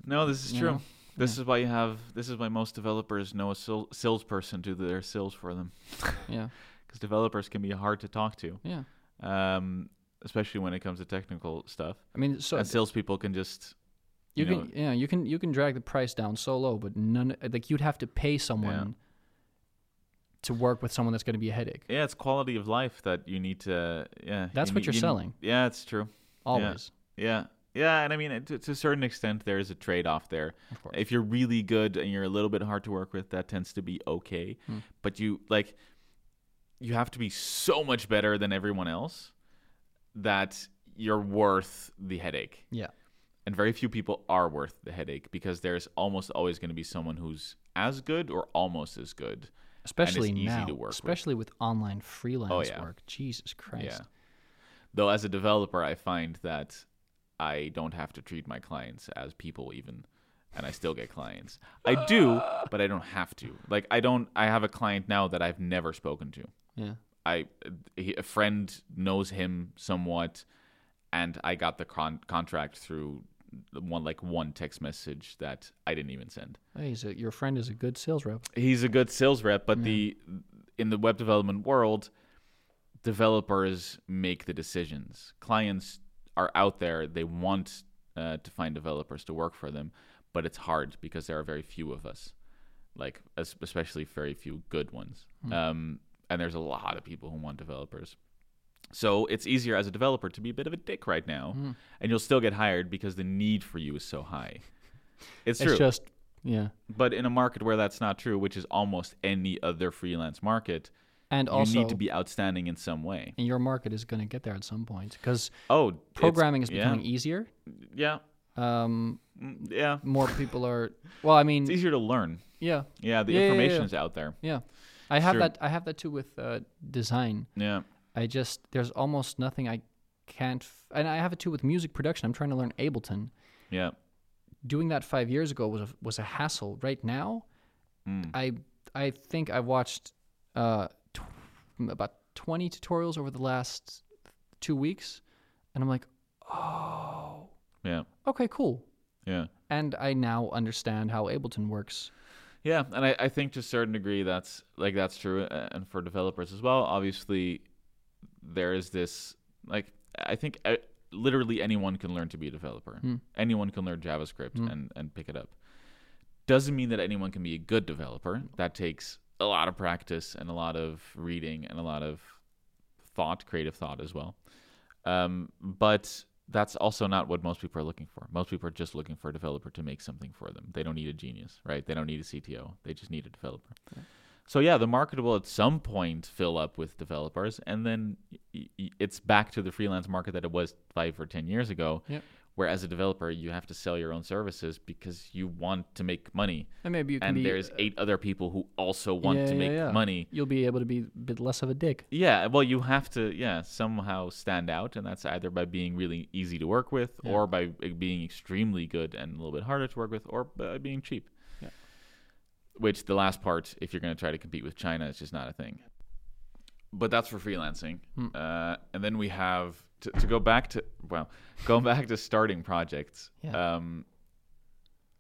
No, this is true. know? This is why you have. This is why most developers know a sil- salesperson to do their sales for them, Yeah, because developers can be hard to talk to, yeah. um, especially when it comes to technical stuff. I mean, so and salespeople can just. you, you know- can, yeah, you can, you can drag the price down so low, but none, like you'd have to pay someone to work with someone that's going to be a headache. Yeah, it's quality of life that you need to. Yeah, That's you what need- you're you- selling. Yeah, it's true. Always, Yeah, yeah, and I mean, to, to a certain extent, there is a trade-off there. of. If you're really good and you're a little bit hard to work with, that tends to be okay. Hmm. But you like, you have to be so much better than everyone else that you're worth the headache. Yeah. And very few people are worth the headache because there's almost always going to be someone who's as good or almost as good. Especially now, work with. especially with online freelance oh, yeah. work. Jesus Christ. Yeah. Though as a developer, I find that I don't have to treat my clients as people even and I still get clients. I do, but I don't have to. Like I don't I have a client now that I've never spoken to. Yeah. I a friend knows him somewhat and I got the con- contract through one like one text message that I didn't even send. Hey, he's a, your friend is a good sales rep. He's a good sales rep, but the in the web development world, developers make the decisions. Clients are out there; they want uh, to find developers to work for them, but it's hard because there are very few of us, like especially very few good ones. Um, and there's a lot of people who want developers. So it's easier as a developer to be a bit of a dick right now, and you'll still get hired because the need for you is so high. It's true. It's just yeah. But in a market where that's not true, which is almost any other freelance market, And you also need to be outstanding in some way. and your market is going to get there at some point because Oh, programming is yeah, becoming easier. Yeah, Um, mm, yeah. more people are well, I mean, It's easier to learn. yeah. Yeah, the Yeah, yeah, yeah, information yeah. is out there. Yeah. I have Sure. that I have that too with uh, design. Yeah, I just there's almost nothing I can't f- and I have it too with music production. I'm trying to learn Ableton. yeah. Doing that 5 years ago was a, was a hassle. Right now, Mm. I I think I watched uh tw- about 20 tutorials over the last 2 weeks and I'm like, "Oh, Yeah, okay, cool." yeah. And I now understand how Ableton works. Yeah, and I, I think to a certain degree that's like that's true, and for developers as well. Obviously, there is this like I think uh, literally anyone can learn to be a developer. Hmm. Anyone can learn JavaScript Hmm. and and pick it up. Doesn't mean that anyone can be a good developer. That takes a lot of practice and a lot of reading and a lot of thought, creative thought as well. Um, but that's also not what most people are looking for. Most people are just looking for a developer to make something for them. They don't need a genius, right? They don't need a CTO. They just need a developer. So yeah, the market will at some point fill up with developers, and then it's back to the freelance market that it was five or ten years ago. Yep. Where as a developer, you have to sell your own services because you want to make money, And maybe you can and be there's eight other people who also want Yeah, to make yeah. money. You'll be able to be a bit less of a dick. Yeah, well, you have to, yeah, somehow stand out, and that's either by being really easy to work with, Yeah. or by uh, being extremely good and a little bit harder to work with, or by being cheap. Which the last part, if you're going to try to compete with China, is just not a thing. But that's for freelancing, Hmm. uh, and then we have to, to go back to well, going back to starting projects. Yeah. Um,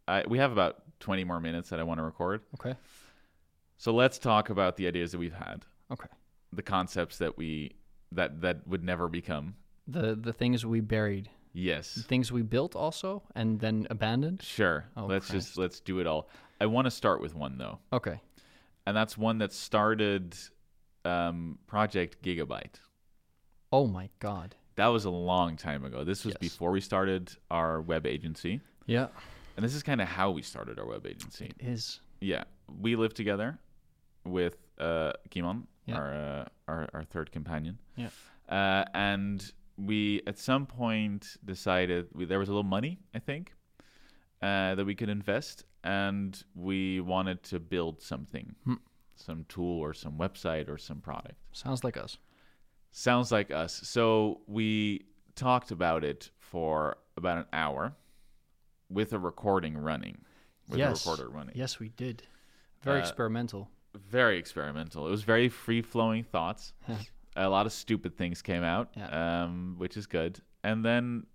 I, we have about 20 more minutes that I want to record, Okay. so let's talk about the ideas that we've had Okay. the concepts that we that that would never become. The the things we buried, Yes. things we built also and then abandoned. Sure. Oh, let's Christ. just let's do it all. I want to start with one though. Okay. And that's one that started um, Project Gigabyte. Oh my god. That was a long time ago. This was Yes. before we started our web agency. Yeah. And this is kind of how we started our web agency. It is. Yeah. We lived together with uh, Kimon, Yeah. our, uh, our our third companion. Yeah. Uh, and we at some point decided we, there was a little money, I think, uh, that we could invest, and we wanted to build something, Hmm. some tool or some website or some product. Sounds like us. Sounds like us. So we talked about it for about an hour. with a recording running. With Yes. a recorder running. Yes, we did. Very Uh, experimental. Very experimental. It was very free flowing thoughts. a lot of stupid things came out, Yeah. um, which is good. And then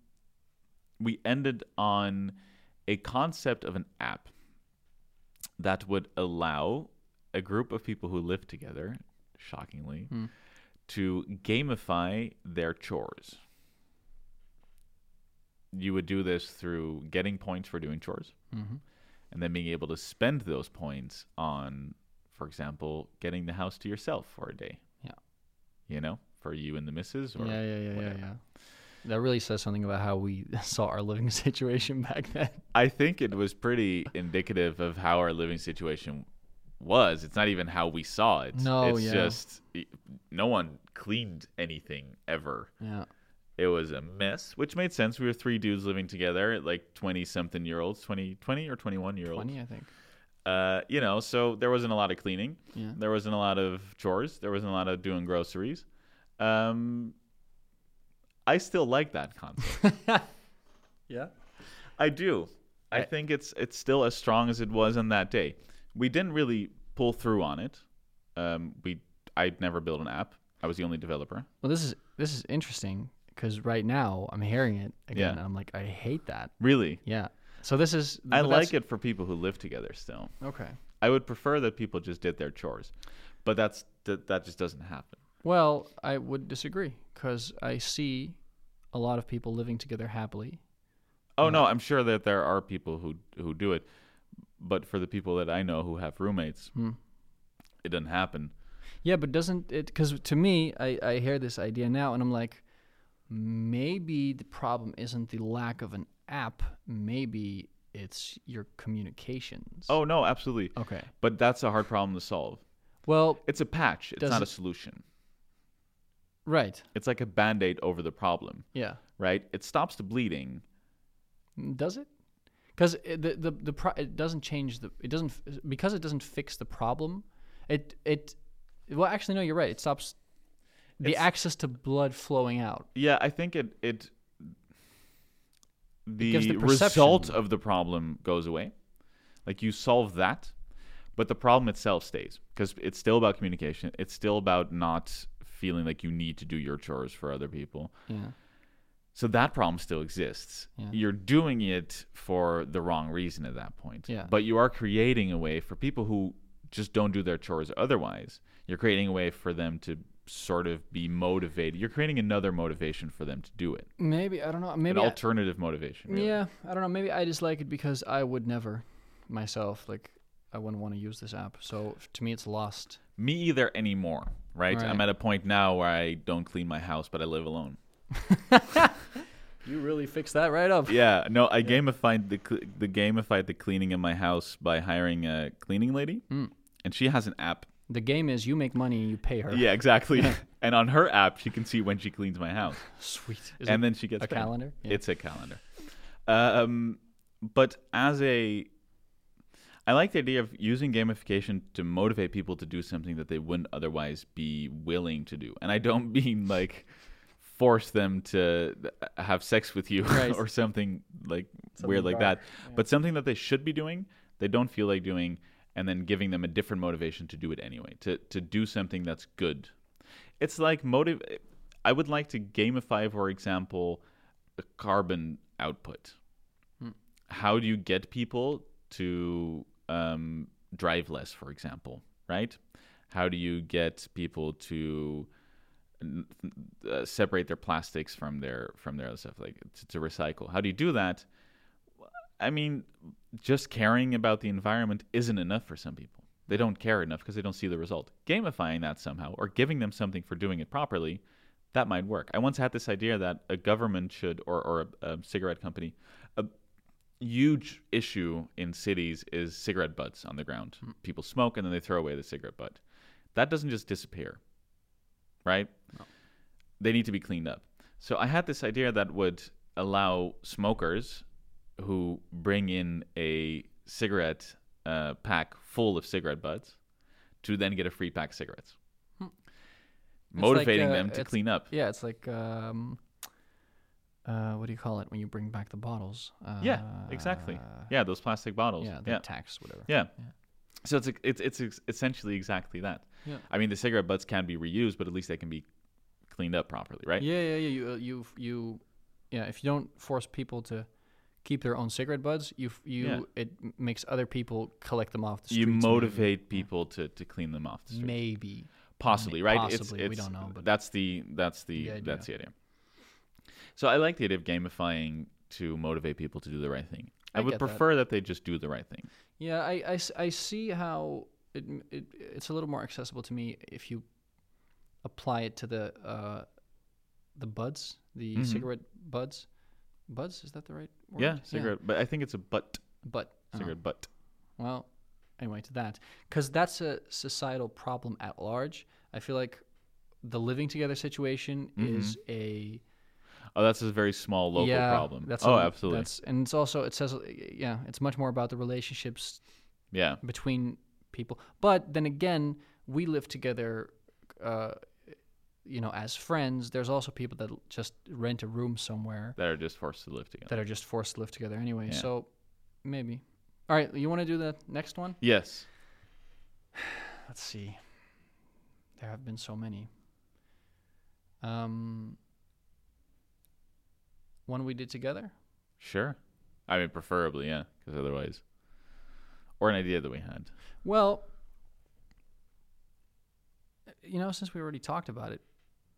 we ended on a concept of an app that would allow a group of people who live together, shockingly, Hmm. to gamify their chores. You would do this through getting points for doing chores hmm and then being able to spend those points on, for example, getting the house to yourself for a day. Yeah. You know, for you and the missus or Yeah, yeah, yeah, yeah, yeah. That really says something about how we saw our living situation back then. I think it was pretty indicative of how our living situation was. It's not even how we saw it. No, it's yeah. just no one cleaned anything ever. Yeah. It was a mess, which made sense. We were three dudes living together, like 20 something year olds, 20, 20 or 21 year olds. 20, I think. Uh, you know, so there wasn't a lot of cleaning. Yeah. There wasn't a lot of chores. There wasn't a lot of doing groceries. Um, I still like that concept. Yeah. I do. I I- think it's it's still as strong as it was on that day. We didn't really pull through on it. Um, we I never built an app. I was the only developer. Well, this is this is interesting because right now I'm hearing it again, Yeah. and I'm like, I hate that. Really, Yeah. So this is. I like it for people who live together. Still, Okay. I would prefer that people just did their chores, but that's that, that just doesn't happen. Well, I would disagree because I see a lot of people living together happily. Oh no, I'm sure that there are people who who do it, but for the people that I know who have roommates, Hmm. it doesn't happen. Yeah, but doesn't it? Because to me, I, I hear this idea now, and I'm like, maybe the problem isn't the lack of an app. Maybe it's your communications. Oh no, absolutely. okay. But that's a hard problem to solve. Well, It's a patch. It's Does not a solution. Right. It's like a band-aid over the problem, Yeah. right? It stops the bleeding. Does it? Because the the the pro- it doesn't change the it doesn't because it doesn't fix the problem. It it well actually no you're right. It stops the It's- access to blood flowing out. Yeah, I think it it the, the result of the problem goes away. Like you solve that, but the problem itself stays because it's still about communication. It's still about not feeling like you need to do your chores for other people. Yeah. So that problem still exists. Yeah. You're doing it for the wrong reason at that point. Yeah. But you are creating a way for people who just don't do their chores otherwise. You're creating a way for them to sort of be motivated. You're creating another motivation for them to do it. Maybe I don't know. An Maybe I, alternative motivation. really. yeah I don't know. Maybe I just like it because I would never myself like I wouldn't want to use this app. So to me it's lost. Me either anymore, right? Right. I'm at a point now where I don't clean my house, but I live alone. You really fixed that right up. Yeah, no, I gamified the cl- the gamified the cleaning in my house by hiring a cleaning lady, Mm. and she has an app The game is you make money and you pay her. Yeah, exactly. and on her app, she can see when she cleans my house, Sweet. Is and then she gets a paid. calendar? Yeah. It's a calendar. Um, but as a, I like the idea of using gamification to motivate people to do something that they wouldn't otherwise be willing to do, and I don't mean like force them to have sex with you Right. or something like Something weird like dark, that, but something that they should be doing, they don't feel like doing, and then giving them a different motivation to do it anyway, to to do something that's good. It's like motive. I would like to gamify, for example, carbon output. Hmm. How do you get people to um, drive less, for example, right? How do you get people to uh, separate their plastics from their from their other stuff, like to, to recycle? How do you do that? I mean, just caring about the environment isn't enough for some people. They don't care enough because they don't see the result. Gamifying that somehow or giving them something for doing it properly, that might work. I once had this idea that a government should, or, or a, a cigarette company, huge issue in cities is cigarette butts on the ground. People smoke and then they throw away the cigarette butt. That doesn't just disappear, right? They need to be cleaned up. So I had this idea that would allow smokers who bring in a cigarette uh, pack full of cigarette butts to then get a free pack of cigarettes, Hmm. like, motivating uh, them to clean up. Yeah, it's like um, uh, what do you call it when you bring back the bottles? Uh, Yeah, exactly. Yeah, those plastic bottles. Yeah, the yeah. tax, whatever. Yeah. Yeah. So it's it's it's essentially exactly that. Yeah. I mean, the cigarette butts can be reused, but at least they can be cleaned up properly, right? Yeah, yeah, yeah. You, uh, you, you, yeah. If you don't force people to keep their own cigarette buds, you, you, Yeah. it makes other people collect them off the streets. You motivate maybe. people to, to clean them off the street. Maybe. Possibly, May- right? possibly, we it's, it's, don't know, but that's the that's the, the that's the idea. So I like the idea of gamifying to motivate people to do the right thing. I, I would get that. prefer that. they just do the right thing. Yeah, I I see how it, it it's a little more accessible to me if you apply it to the uh, the buds, the Mhm. cigarette buds. Buds is that the right word? Yeah, cigarette, but I think it's a butt But oh, cigarette butt. well, anyway, to that because that's a societal problem at large. I feel like the living together situation is a Oh, that's a very small local yeah, problem. That's oh, a- absolutely. That's, and it's also it says yeah, it's much more about the relationships Yeah, between people. But then again, we live together, uh, you know, as friends. There's also people that just rent a room somewhere that are just forced to live together. that are just forced to live together anyway. Yeah. So maybe. All right, you want to do the next one? Yes. Let's see. There have been so many. Um, one we did together. Sure. I mean, preferably, yeah, because otherwise, or an idea that we had. Well, you know, since we already talked about it,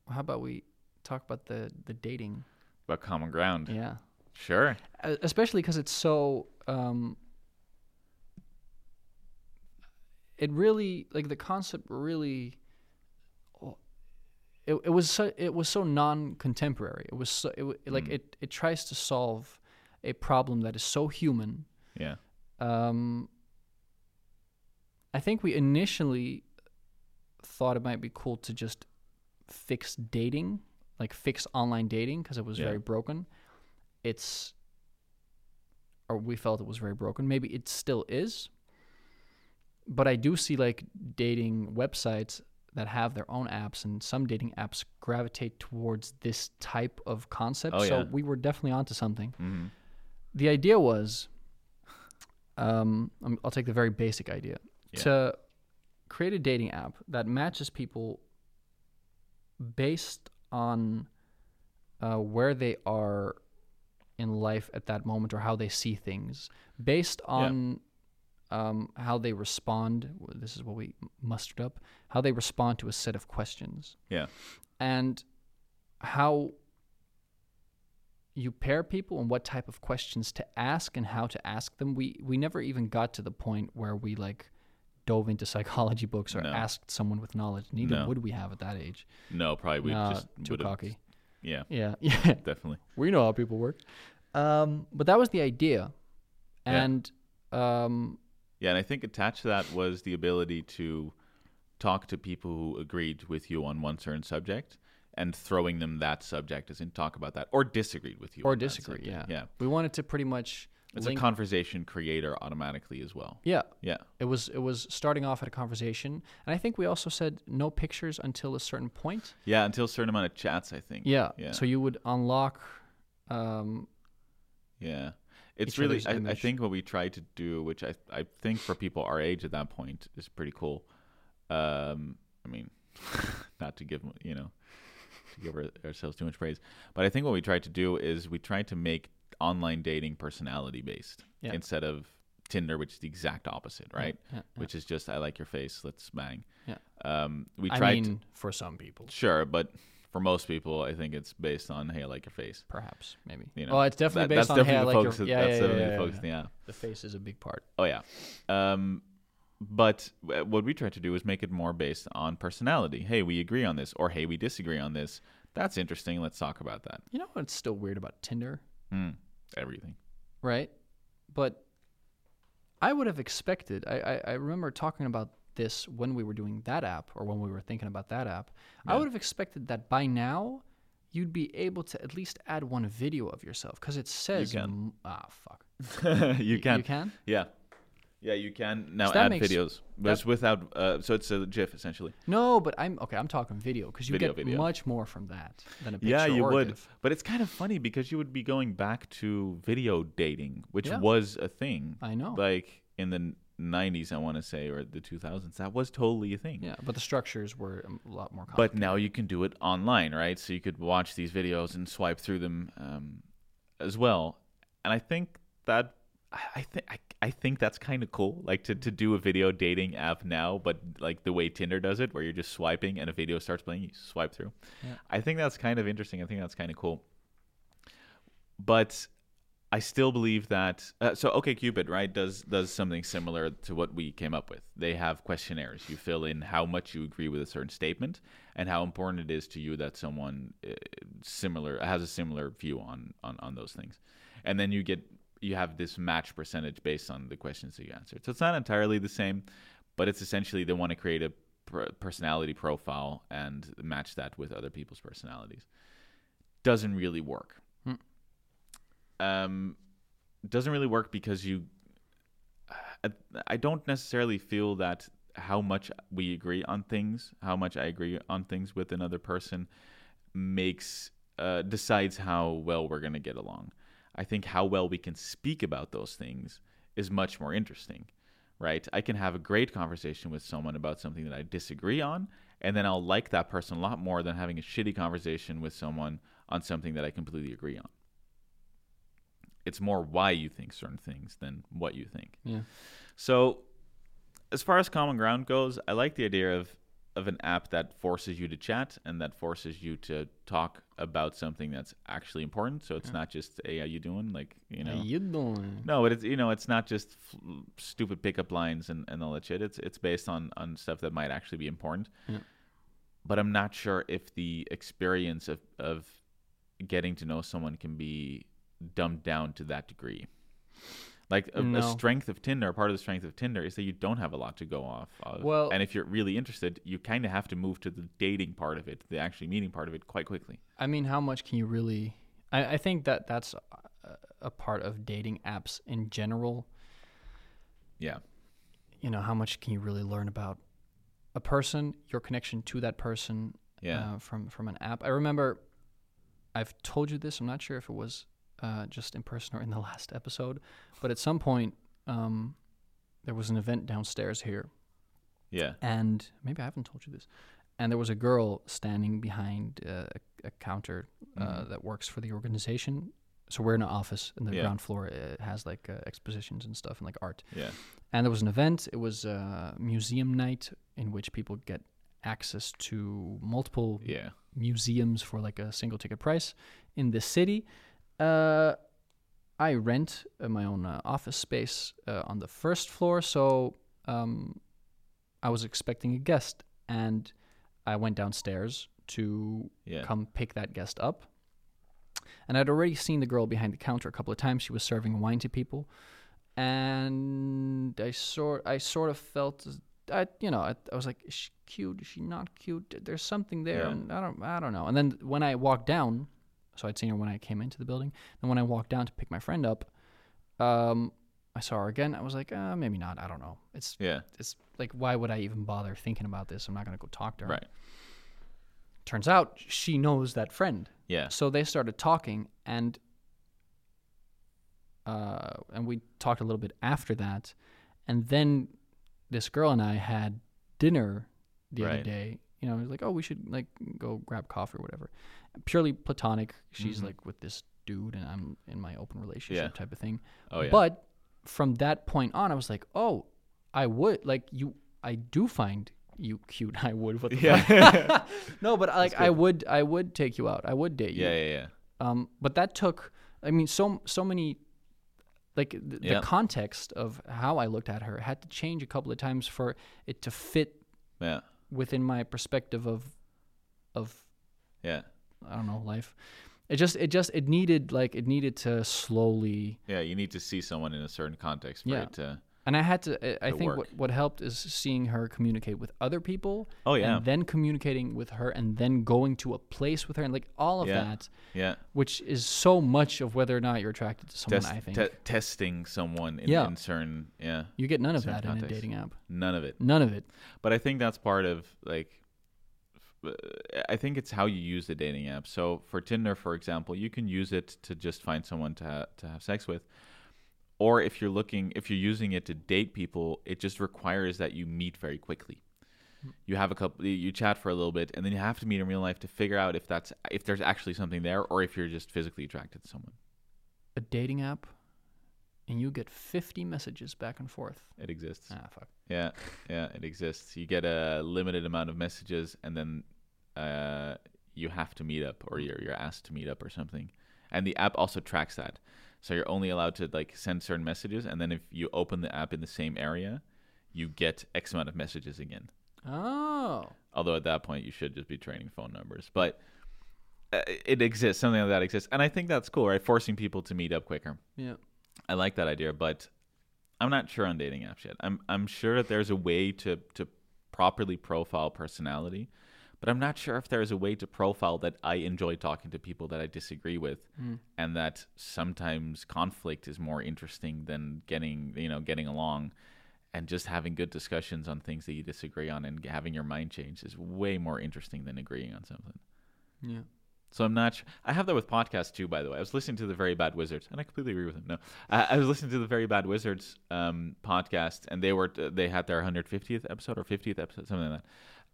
how about we talk about the the dating? About common ground. Yeah, Sure. Uh, especially because it's so. Um, it really like the concept really. It, it was so it was so non-contemporary. It was so it, like Mm. it it tries to solve a problem that is so human Yeah. um, I think we initially thought it might be cool to just fix dating, like fix online dating, because it was Yeah. very broken. It's, or we felt it was very broken. Maybe it still is. But I do see like dating websites that have their own apps, and some dating apps gravitate towards this type of concept. Oh, so yeah. we were definitely onto something hmm the idea was um, I'll take the very basic idea Yeah. to create a dating app that matches people based on uh, where they are in life at that moment or how they see things based on um, how they respond this is what we mustered up how they respond to a set of questions Yeah. and how you pair people and what type of questions to ask and how to ask them. We we never even got to the point where we like dove into psychology books or No. asked someone with knowledge. Neither No. would we have at that age. No, probably we Nah, just too cocky. Yeah, Yeah, yeah. definitely. we know how people work. Um, but that was the idea, Yeah. and um, Yeah, and I think attached to that was the ability to talk to people who agreed with you on one certain subject and throwing them that subject as in talk about that or disagreed with you or disagree. Yeah. Yeah. We wanted to pretty much It's link. a conversation creator automatically as well. yeah, Yeah. It was it was starting off at a conversation, and I think we also said no pictures until a certain point. Yeah, until a certain amount of chats, I think. Yeah. Yeah. So you would unlock. Um, Yeah. It's really I, I think what we tried to do, which I I think for people our age at that point is pretty cool. Um I mean not to give you know to give our, ourselves too much praise, but I think what we tried to do is we tried to make online dating personality based Yeah. instead of Tinder, which is the exact opposite, right? yeah, yeah. Which is just I like your face, let's bang. Yeah. Um we I tried mean, for some people, sure, but for most people I think it's based on hey, I like your face. perhaps, maybe. You know, well, it's definitely That- based that's on hey, I definitely like your. of- Yeah, that's yeah, yeah, yeah, the yeah, of the face is a big part. Oh yeah. Um, but what we tried to do is make it more based on personality. Hey, we agree on this, or hey, we disagree on this. That's interesting. Let's talk about that. You know what's still weird about Tinder, Hmm. Everything. right? But I would have expected. I, I I remember talking about this when we were doing that app, or when we were thinking about that app. I would have expected that by now. You'd be able to at least add one video of yourself because it says can. m- ah fuck you can. you can Yeah. Yeah, you can now So add makes- videos, but it's without. Uh, so it's a GIF essentially. No, but I'm okay. I'm talking video because you Video, get video. much more from that than a picture. Yeah, you would. GIF. But it's kind of funny because you would be going back to video dating, which Yeah. was a thing. I know. Like in the 90s, I want to say, or the 2000s. That was totally a thing. yeah, but the structures were a lot more. But now you can do it online, right? So you could watch these videos and swipe through them um, as well. And I think that I, think I, I think that's kind of cool, like to, to do a video dating app now, but like the way Tinder does it, where you're just swiping and a video starts playing, you swipe through. Yeah. I think that's kind of interesting. I think that's kind of cool. But I still believe that. Uh, so OK Cupid, right, does does something similar to what we came up with. They have questionnaires. You fill in how much you agree with a certain statement and how important it is to you that someone uh, similar has a similar view on on on those things, and then you get you have this match percentage based on the questions that you answered. So it's not entirely the same, but it's essentially they want to create a personality profile and match that with other people's personalities. Doesn't really work. Um, doesn't really work because you. I, don't necessarily feel that how much we agree on things, how much I agree on things with another person, makes uh, decides how well we're gonna get along. I think how well we can speak about those things is much more interesting, right? I can have a great conversation with someone about something that I disagree on, and then I'll like that person a lot more than having a shitty conversation with someone on something that I completely agree on. It's more why you think certain things than what you think. yeah, So, as far as common ground goes, I like the idea of of an app that forces you to chat and that forces you to talk about something that's actually important. So it's not just, "Hey, how you doing?" Like you know. How you doing? No, but it's you know it's not just f- stupid pickup lines and, and all that shit. It's it's based on on stuff that might actually be important. Yeah. But I'm not sure if the experience of of getting to know someone can be dumbed down to that degree. Like a, a strength of Tinder, part of the strength of Tinder is that you don't have a lot to go off of. Well- and if you're really interested, you kind of have to move to the dating part of it, the actually meeting part of it, quite quickly. I mean, how much can you really? I, I think that that's a, a part of dating apps in general. Yeah, You know, how much can you really learn about a person, your connection to that person, yeah, uh, from from an app? I remember, I've told you this. I'm not sure if it was uh, just in person or in the last episode, but at some point, um, there was an event downstairs here, yeah, and maybe I haven't told you this. And there was a girl standing behind uh, a, a counter uh, Mhm. that works for the organization. So we're in an office, and the Yeah. ground floor it has like uh, expositions and stuff and like art. yeah, And there was an event. It was a museum night in which people get access to multiple yeah. museums for like a single ticket price in the city. Uh, I rent uh, my own uh, office space uh, on the first floor, so um, I was expecting a guest, and I went downstairs to Yeah. come pick that guest up. And I'd already seen the girl behind the counter a couple of times. She was serving wine to people, and I sort I sort of felt, I you know I, I was like, is she cute? Is she not cute? There's something there. Yeah. and I don't I don't know. And then when I walked down, so I'd seen her when I came into the building. And when I walked down to pick my friend up, um, I saw her again. I was like, uh, maybe not. I don't know. It's Yeah. it's like why would I even bother thinking about this? I'm not gonna go talk to her. Right. Turns out she knows that friend. Yeah. So they started talking, and uh, and we talked a little bit after that, and then this girl and I had dinner the other day. You know, it was like, oh, we should like go grab coffee or whatever. Purely platonic. She's Mhm. like with this dude, and I'm in my open relationship Yeah. type of thing. Oh yeah. But from that point on, I was like, oh, I would like you. I do find you cute. I would. What the Yeah. fuck? no, but like I would. I would take you out. I would date you. yeah, yeah, yeah. Um, but that took. I mean, so so many. Like the, Yeah. the context of how I looked at her had to change a couple of times for it to fit Yeah. within my perspective of, of Yeah. I don't know life. It just it just it needed like it needed to slowly Yeah, you need to see someone in a certain context for Yeah. it to And I had to. I, I think work. what what helped is seeing her communicate with other people. Oh, yeah. And then communicating with her, and then going to a place with her, and like all of Yeah. that, Yeah. which is so much of whether or not you're attracted to someone. Test- I think te- testing someone in, Yeah. in certain yeah you get none of that in a dating app. none of it. None of it. But I think that's part of like I think it's how you use the dating app. So for Tinder, for example, you can use it to just find someone to ha- to have sex with. Or if you're looking if you're using it to date people, it just requires that you meet very quickly. You have a couple you chat for a little bit and then you have to meet in real life to figure out if that's if there's actually something there or if you're just physically attracted to someone. A dating app, and you get 50 messages back and forth. It exists. Ah, fuck. Yeah, yeah, it exists. You get a limited amount of messages, and then uh, you have to meet up, or you're you're asked to meet up, or something. And the app also tracks that, so you're only allowed to like send certain messages, and then if you open the app in the same area, you get X amount of messages again. Oh. Although at that point you should just be trading phone numbers, but uh, it exists. Something like that exists, and I think that's cool, right? Forcing people to meet up quicker. Yeah. I like that idea, but I'm not sure on dating apps yet. I'm I'm sure that there's a way to to properly profile personality, but I'm not sure if there's a way to profile that I enjoy talking to people that I disagree with, hmm. and that sometimes conflict is more interesting than getting you know getting along. And just having good discussions on things that you disagree on and having your mind change is way more interesting than agreeing on something. Yeah. So I'm not. Sh- I have that with podcasts too, by the way. I was listening to the Very Bad Wizards, and I completely agree with him. No, I, I was listening to the Very Bad Wizards um, podcast, and they were they had their 150th episode or 50th episode, something like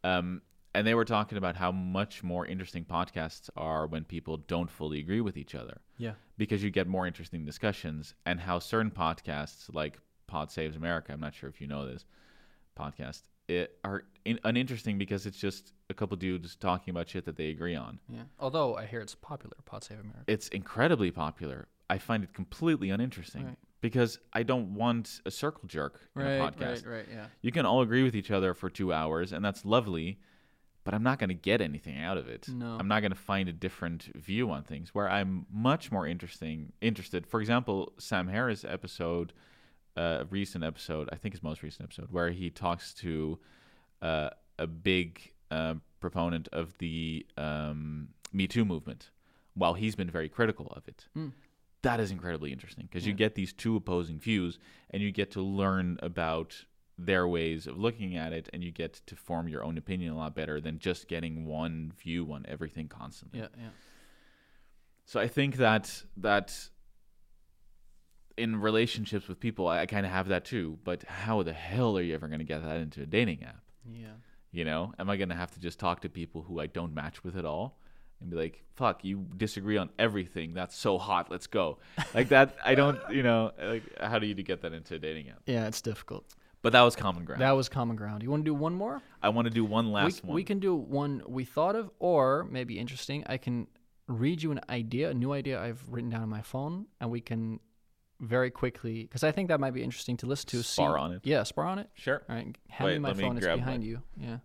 that. Um, and they were talking about how much more interesting podcasts are when people don't fully agree with each other, Yeah. because you get more interesting discussions, and how certain podcasts like Pod Saves America, I'm not sure if you know this podcast, it are in, uninteresting because it's just a couple dudes talking about shit that they agree on. Yeah. Although I hear it's popular, Pod Save America. it's incredibly popular. I find it completely uninteresting Right. because I don't want a circle jerk in right, a podcast. right, right, yeah. You can all agree with each other for two hours, and that's lovely, but I'm not going to get anything out of it. No. I'm not going to find a different view on things where I'm much more interesting interested. For example, Sam Harris episode, uh, recent episode, I think his most recent episode, where he talks to uh, a big uh, proponent of the um, Me Too movement, while he's been very critical of it. Mm. That is incredibly interesting because you get these two opposing views, and you get to learn about their ways of looking at it, and you get to form your own opinion a lot better than just getting one view on everything constantly. Yeah, yeah. So I think that that in relationships with people, I, I kind of have that too. But how the hell are you ever going to get that into a dating app? Yeah. You know, am I going to have to just talk to people who I don't match with at all? And be like, fuck, you disagree on everything. That's so hot. Let's go. Like that. I don't, you know, like, how do you get that into a dating app? Yeah, it's difficult. But that was common ground. That was common ground. You want to do one more? I want to do one last we, one. we can do one we thought of, or maybe interesting. I can read you an idea, a new idea I've written down on my phone, and we can very quickly, because I think that might be interesting to listen to. Spar see- on it? Yeah, spar on it. Sure. All right, hand Wait, me my let me phone. It's behind my- you. Yeah.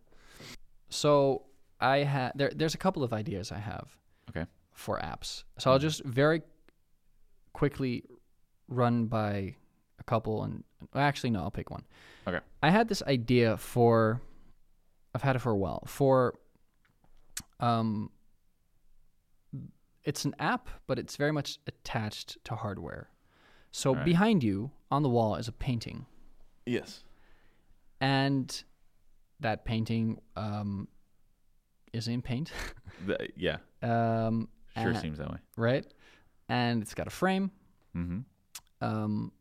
So I had there. There's a couple of ideas I have. Okay. For apps, so I'll just very quickly run by a couple, and actually no, I'll pick one. Okay. I had this idea for. I've had it for a while for. Um. It's an app, but it's very much attached to hardware. So Alright. behind you on the wall is a painting Yes. and that painting um, is in paint, The, yeah. um, Sure and- seems that way. right? And it's got a frame, Mm-hmm. um,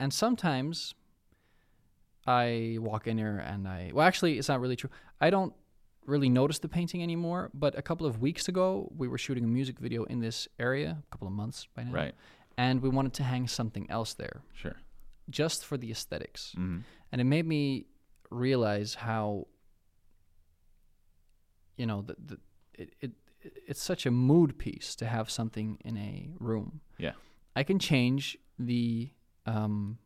and sometimes I walk in here and I well, actually, it's not really true. I don't really notice the painting anymore. But a couple of weeks ago, we were shooting a music video in this area, a couple of months by now, Right. And we wanted to hang something else there, Sure. just for the aesthetics. Mm-hmm. and it made me realize how you know the, the it, it it's such a mood piece to have something in a room Yeah. i can change the um,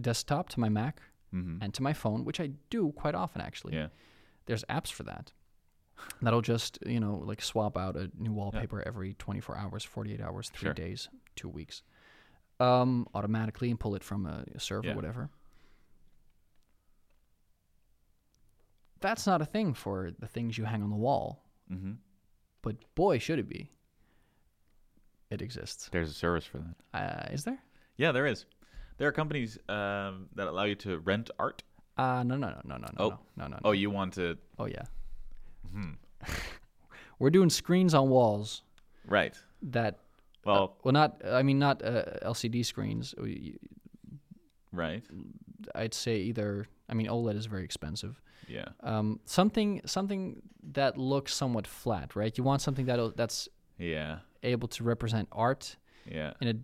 desktop to my mac Mm-hmm. and to my phone which i do quite often actually Yeah. there's apps for that that'll just you know like swap out a new wallpaper every 24 hours 48 hours three Sure. days two weeks um, automatically and pull it from a, a server, Yeah. whatever. That's not a thing for the things you hang on the wall, hmm but boy, should it be. It exists. There's a service for that. Uh, is there? Yeah, there is. There are companies um, that allow you to rent art. Uh, no, no, no, no, no, Oh. no, no, no, no. Oh, you want to? Oh yeah. Hmm. We're doing screens on walls Right. that. Well, well, not. I mean, not uh, LCD screens. Right. I'd say either. I mean, OLED is very expensive. Yeah. Um, something, something that looks somewhat flat, right? You want something that that's Yeah. able to represent art, Yeah. and it,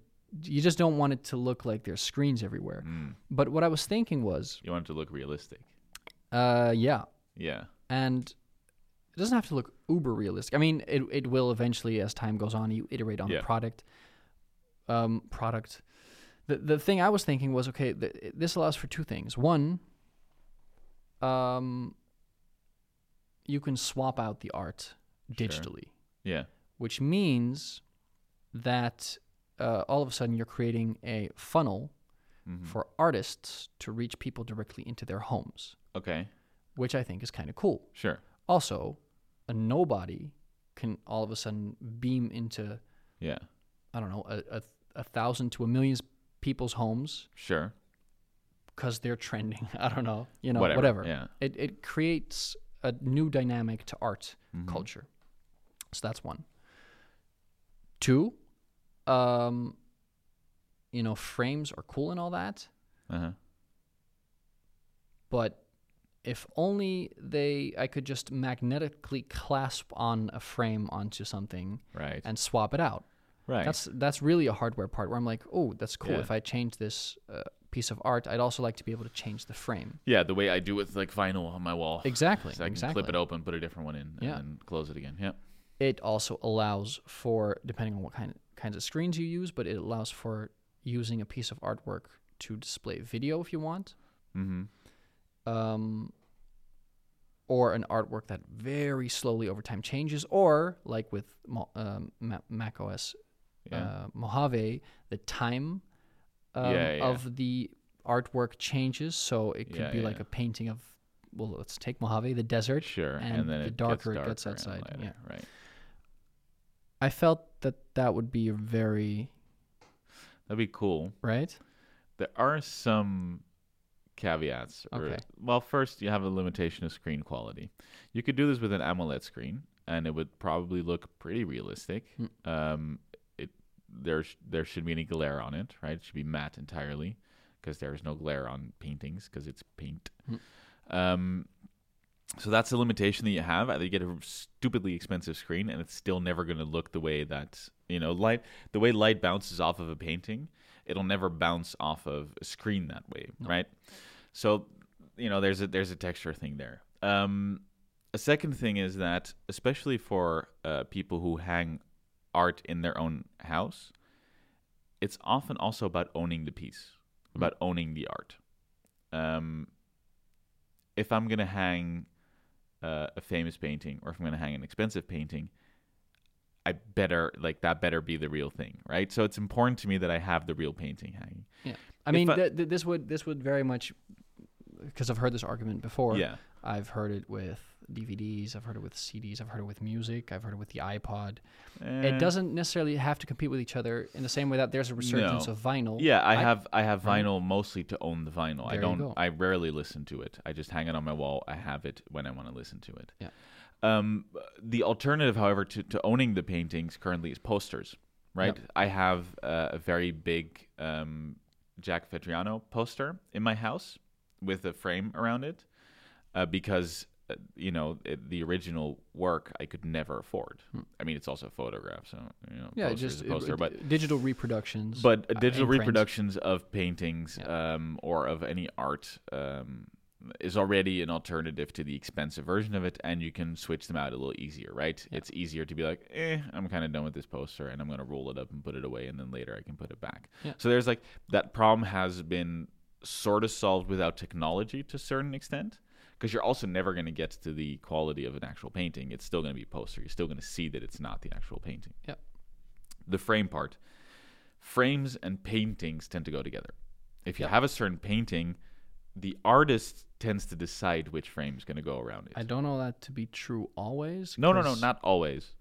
you just don't want it to look like there's screens everywhere. Mm. But what I was thinking was, You want it to look realistic. uh, yeah, Yeah. and it doesn't have to look uber realistic. I mean, it it will eventually as time goes on. You iterate on Yeah. the product. Um, product. The the thing I was thinking was okay. Th- this allows for two things. One, um, you can swap out the art Sure. digitally, Yeah. which means that uh, all of a sudden you're creating a funnel Mhm. for artists to reach people directly into their homes, Okay. which I think is kind of cool. Sure. Also, a nobody can all of a sudden beam into Yeah. I don't know a a, a thousand to a million people's homes Sure. because they're trending. I don't know, you know, Whatever, whatever. yeah. It it creates a new dynamic to art Mhm. culture. So that's one. Two, um, you know, frames are cool and all that, Uh huh. but if only they I could just magnetically clasp on a frame onto something Right. and swap it out. right. That's that's really a hardware part where I'm like, oh, that's cool. Yeah. If I change this uh, piece of art, I'd also like to be able to change the frame. yeah, the way I do with like vinyl on my wall. Exactly. So I can exactly. flip it open, put a different one in, Yeah. and then close it again. Yeah. It also allows for, depending on what kind kinds of screens you use, but it allows for using a piece of artwork to display video if you want, Mm-hmm. Um, or an artwork that very slowly over time changes, or like with Mo- um, Mac OS Yeah. uh, Mojave, the time um, Yeah, yeah. of the artwork changes. So it could be like a painting of, well, let's take Mojave, the desert. sure. and then the it darker gets it gets outside, lighter, yeah. Right. I felt that that would be very That'd be cool. right. There are some caveats. Or, Okay. Well, first, you have a limitation of screen quality. You could do this with an AMOLED screen, and it would probably look pretty realistic. Hmm. Um, it there sh- there shouldn't be any glare on it, right? It should be matte entirely, because there is no glare on paintings because it's paint. Hmm. Um, so that's the limitation that you have. Either you get a stupidly expensive screen, and it's still never going to look the way that you know light. The way light bounces off of a painting, it'll never bounce off of a screen that way, right? So, you know, there's a there's a texture thing there. Um, a second thing is that, especially for uh, people who hang art in their own house, it's often also about owning the piece, about owning the art. Um, if I'm gonna hang uh, a famous painting, or if I'm gonna hang an expensive painting, I better like that better be the real thing, right? So it's important to me that I have the real painting hanging. Yeah. I If mean, I- th- th- this would this would very much because I've heard this argument before. yeah, I've heard it with DVDs. I've heard it with CDs. I've heard it with music. I've heard it with the iPod. Eh, It doesn't necessarily have to compete with each other in the same way that there's a resurgence No. of vinyl. Yeah, I, I- have I have Right. vinyl mostly to own the vinyl. I There you don't. I rarely listen to it. I just hang it on my wall. I have it when I want to listen to it. Yeah. Um, the alternative, however, to, to owning the paintings currently is posters. Right. I have uh, a very big um, Jack Vettriano poster in my house with a frame around it uh, because uh, you know it, the original work I could never afford. I mean, it's also a photograph, so you know, Hmm. Yeah, just a poster, uh, but digital reproductions. but uh, uh, digital print. reproductions of paintings Yeah. um, or of any art um, is already an alternative to the expensive version of it, and you can switch them out a little easier, right? Yeah. It's easier to be like, eh, I'm kind of done with this poster, and I'm going to roll it up and put it away, and then later I can put it back. Yeah. So there's like that problem has been sort of solved without technology to a certain extent. Because you're also never going to get to the quality of an actual painting. It's still going to be a poster. You're still going to see that it's not the actual painting Yeah. the frame part. frames and paintings tend to go together. If you Yep. have a certain painting, the artist tends to decide which frame is going to go around it. I don't know that to be true always. No, no, no, not always.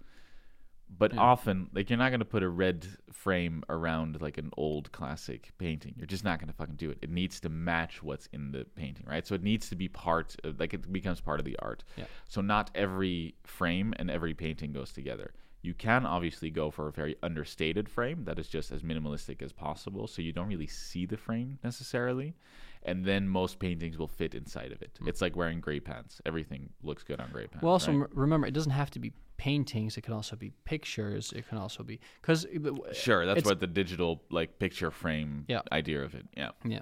But Yeah. often, like you're not gonna put a red frame around like an old classic painting. You're just not gonna fucking do it. It needs to match what's in the painting, right? So it needs to be part, of, like it becomes part of the art. Yeah. So not every frame and every painting goes together. You can obviously go for a very understated frame that is just as minimalistic as possible, so you don't really see the frame necessarily. And then most paintings will fit inside of it. It's like wearing gray pants. Everything looks good on gray pants. Well, also right? m- remember, it doesn't have to be paintings. It can also be pictures. It can also be because Sure, that's what the digital like picture frame Yeah. idea of it. Yeah. Yeah.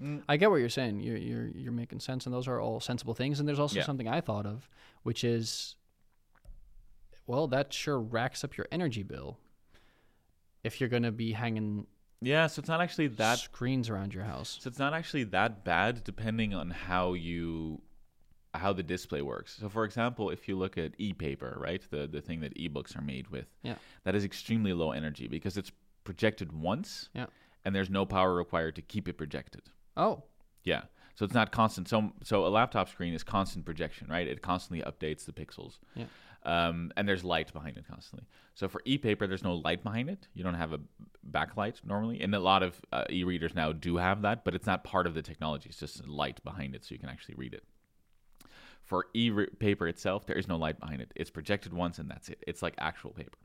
Mm. I get what you're saying. You're you're you're making sense, and those are all sensible things. And there's also Yeah. something I thought of, which is, well, that sure racks up your energy bill. If you're gonna be hanging Yeah, so it's not actually that screens around your house, so it's not actually that bad depending on how you how the display works. So for example, if you look at e-paper, right? The the thing that ebooks are made with. Yeah. That is extremely low energy because it's projected once Yeah. and there's no power required to keep it projected. oh, Yeah. So it's not constant. So so a laptop screen is constant projection, right? It constantly updates the pixels. Yeah. Um, and there's light behind it constantly. So for e-paper, there's no light behind it. You don't have a backlight normally, and a lot of uh, e-readers now do have that, but it's not part of the technology. It's just light behind it, so you can actually read it. For e-paper itself, there is no light behind it. It's projected once, and that's it. It's like actual paper.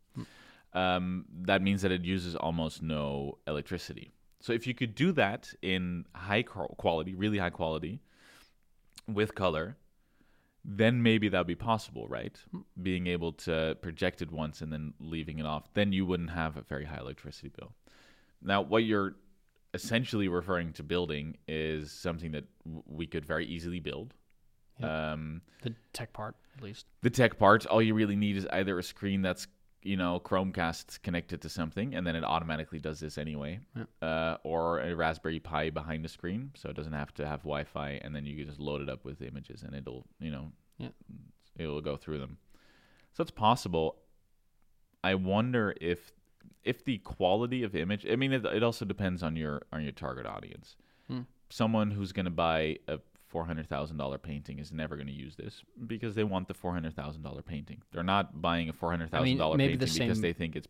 Um, that means that it uses almost no electricity. So if you could do that in high quality, really high quality, with color, then maybe that'd be possible, right? Being able to project it once and then leaving it off, then you wouldn't have a very high electricity bill. Now, what you're essentially referring to building is something that w- we could very easily build. Um, the tech part at least. the tech part, all you really need is either a screen that's you know Chromecast connected to something, and then it automatically does this anyway, uh, or a Raspberry Pi behind the screen, so it doesn't have to have Wi-Fi, and then you can just load it up with images, and it'll you know Yeah. it'll go through them. So it's possible. I wonder if if the quality of image. I mean, it, it also depends on your on your target audience. Hmm. Someone who's going to buy a four hundred thousand dollar painting is never going to use this because they want the four hundred thousand dollar painting. They're not buying a four hundred thousand dollar maybe painting the because they think it's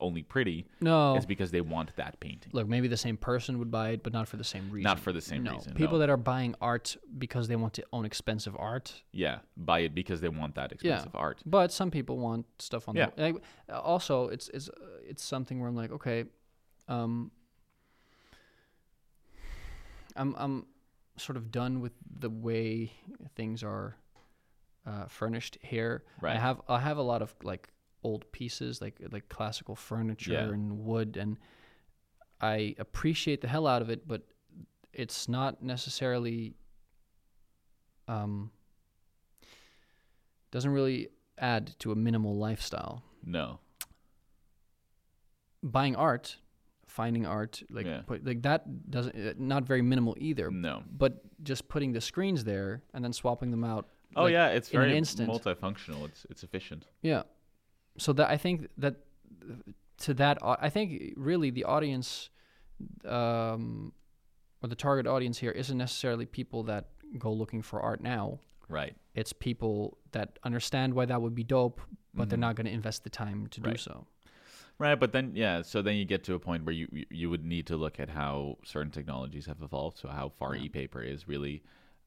only pretty. No, It's because they want that painting. look, maybe the same person would buy it, but not for the same reason. Not for the same no. reason, People no. that are buying art because they want to own expensive art. Yeah, buy it because they want that Yeah. expensive art. But some people want stuff on Yeah. the like, also it's it's uh, it's something where I'm like, okay, um I'm I'm sort of done with the way things are uh, furnished here. I have I have a lot of like old pieces like like classical furniture Yeah. and wood and I appreciate the hell out of it, but it's not necessarily um doesn't really add to a minimal lifestyle. No. Buying art, finding art, like Yeah. put, like that doesn't uh, not very minimal either. No. But just putting the screens there and then swapping them out. Oh like, yeah, it's in very instant. multifunctional. It's it's efficient. Yeah. So that I think that to that I think really the audience um or the target audience here isn't necessarily people that go looking for art now. Right. It's people that understand why that would be dope, but they're Mhm. not going to invest the time to do so. Right, but then yeah, so then you get to a point where you you- would need to look at how certain technologies have evolved, so how far Yeah. e-paper is really,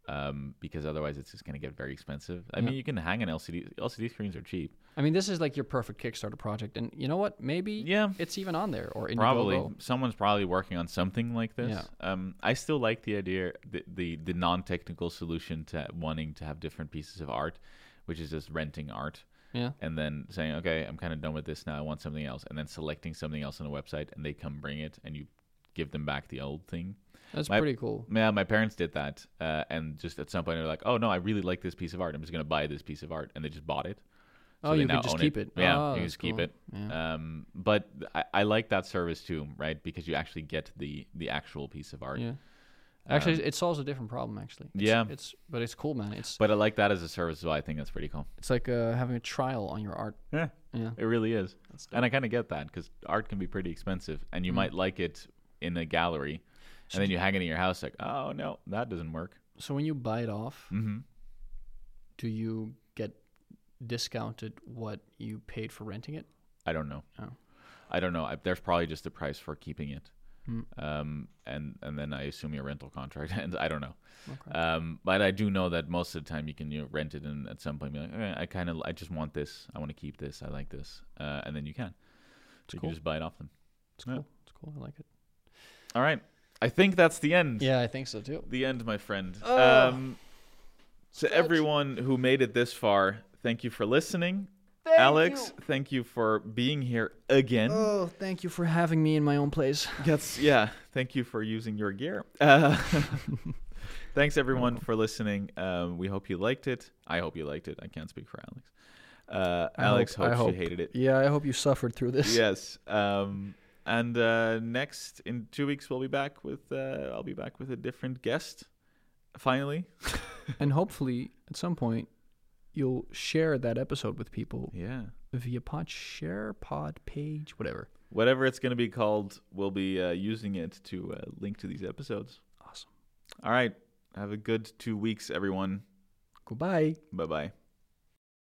um, because otherwise it's just going to get very expensive. I Yeah. mean, you can hang an LCD. LCD screens are cheap. I mean, this is like your perfect Kickstarter project, and you know what? Maybe Yeah, it's even on there or Indiegogo. probably someone's probably working on something like this. Yeah. Um, I still like the idea, the the, the non-technical solution to wanting to have different pieces of art, which is just renting art. Yeah, and then saying, okay, I'm kind of done with this now. I want something else, and then selecting something else on a website, and they come bring it, and you give them back the old thing. that's My- pretty cool. Yeah, my parents did that, uh, and just at some point they're like, oh no, I really like this piece of art. I'm just gonna buy this piece of art, and they just bought it. Oh, they you can just keep it. Yeah, Oh, you just keep it. Yeah. Um, but I, I like that service too, right? Because you actually get the the actual piece of art. yeah. Actually, Um, it solves a different problem. Actually, It's- Yeah. It's but it's cool, man. It's but I like that as a service. So I think that's pretty cool. it's like uh, having a trial on your art. Yeah, Yeah, it really is. And I kind of get that because art can be pretty expensive, and you Mm. might like it in a gallery, So and then you hang it in your house like, oh no, that doesn't work. So when you buy it off, hmm do you get discounted what you paid for renting it? I don't know. Oh. I don't know. I, there's probably just a price for keeping it, Hmm. um, and and then I assume your rental contract ends. I don't know. Okay. Um, but I do know that most of the time you can you know, rent it and at some point be like, eh, I kind of I just want this. I want to keep this. I like this, uh, and then you can. So you can just buy it off them. It's yeah. cool. It's cool. I like it. All right. I think that's the end. Yeah, I think so too. The end, my friend. Oh. um, to everyone who made it this far, thank you for listening. Alex, thank you for being here again. Oh, thank you for having me in my own place. Yes, yeah. Thank you for using your gear. Uh, thanks everyone for listening. Um, we hope you liked it. I hope you liked it. I can't speak for Alex. Uh, Alex hope- I hopes hope. she hated it. Yeah, I hope you suffered through this. Yes. Um, and uh, next in two weeks we'll be back with. Uh, I'll be back with a different guest. Finally. And hopefully, at some point, you'll share that episode with people Yeah. via pod share, pod page, whatever. Whatever it's going to be called, we'll be uh, using it to uh, link to these episodes. Awesome. All right. Have a good two weeks, everyone. Goodbye. Bye bye.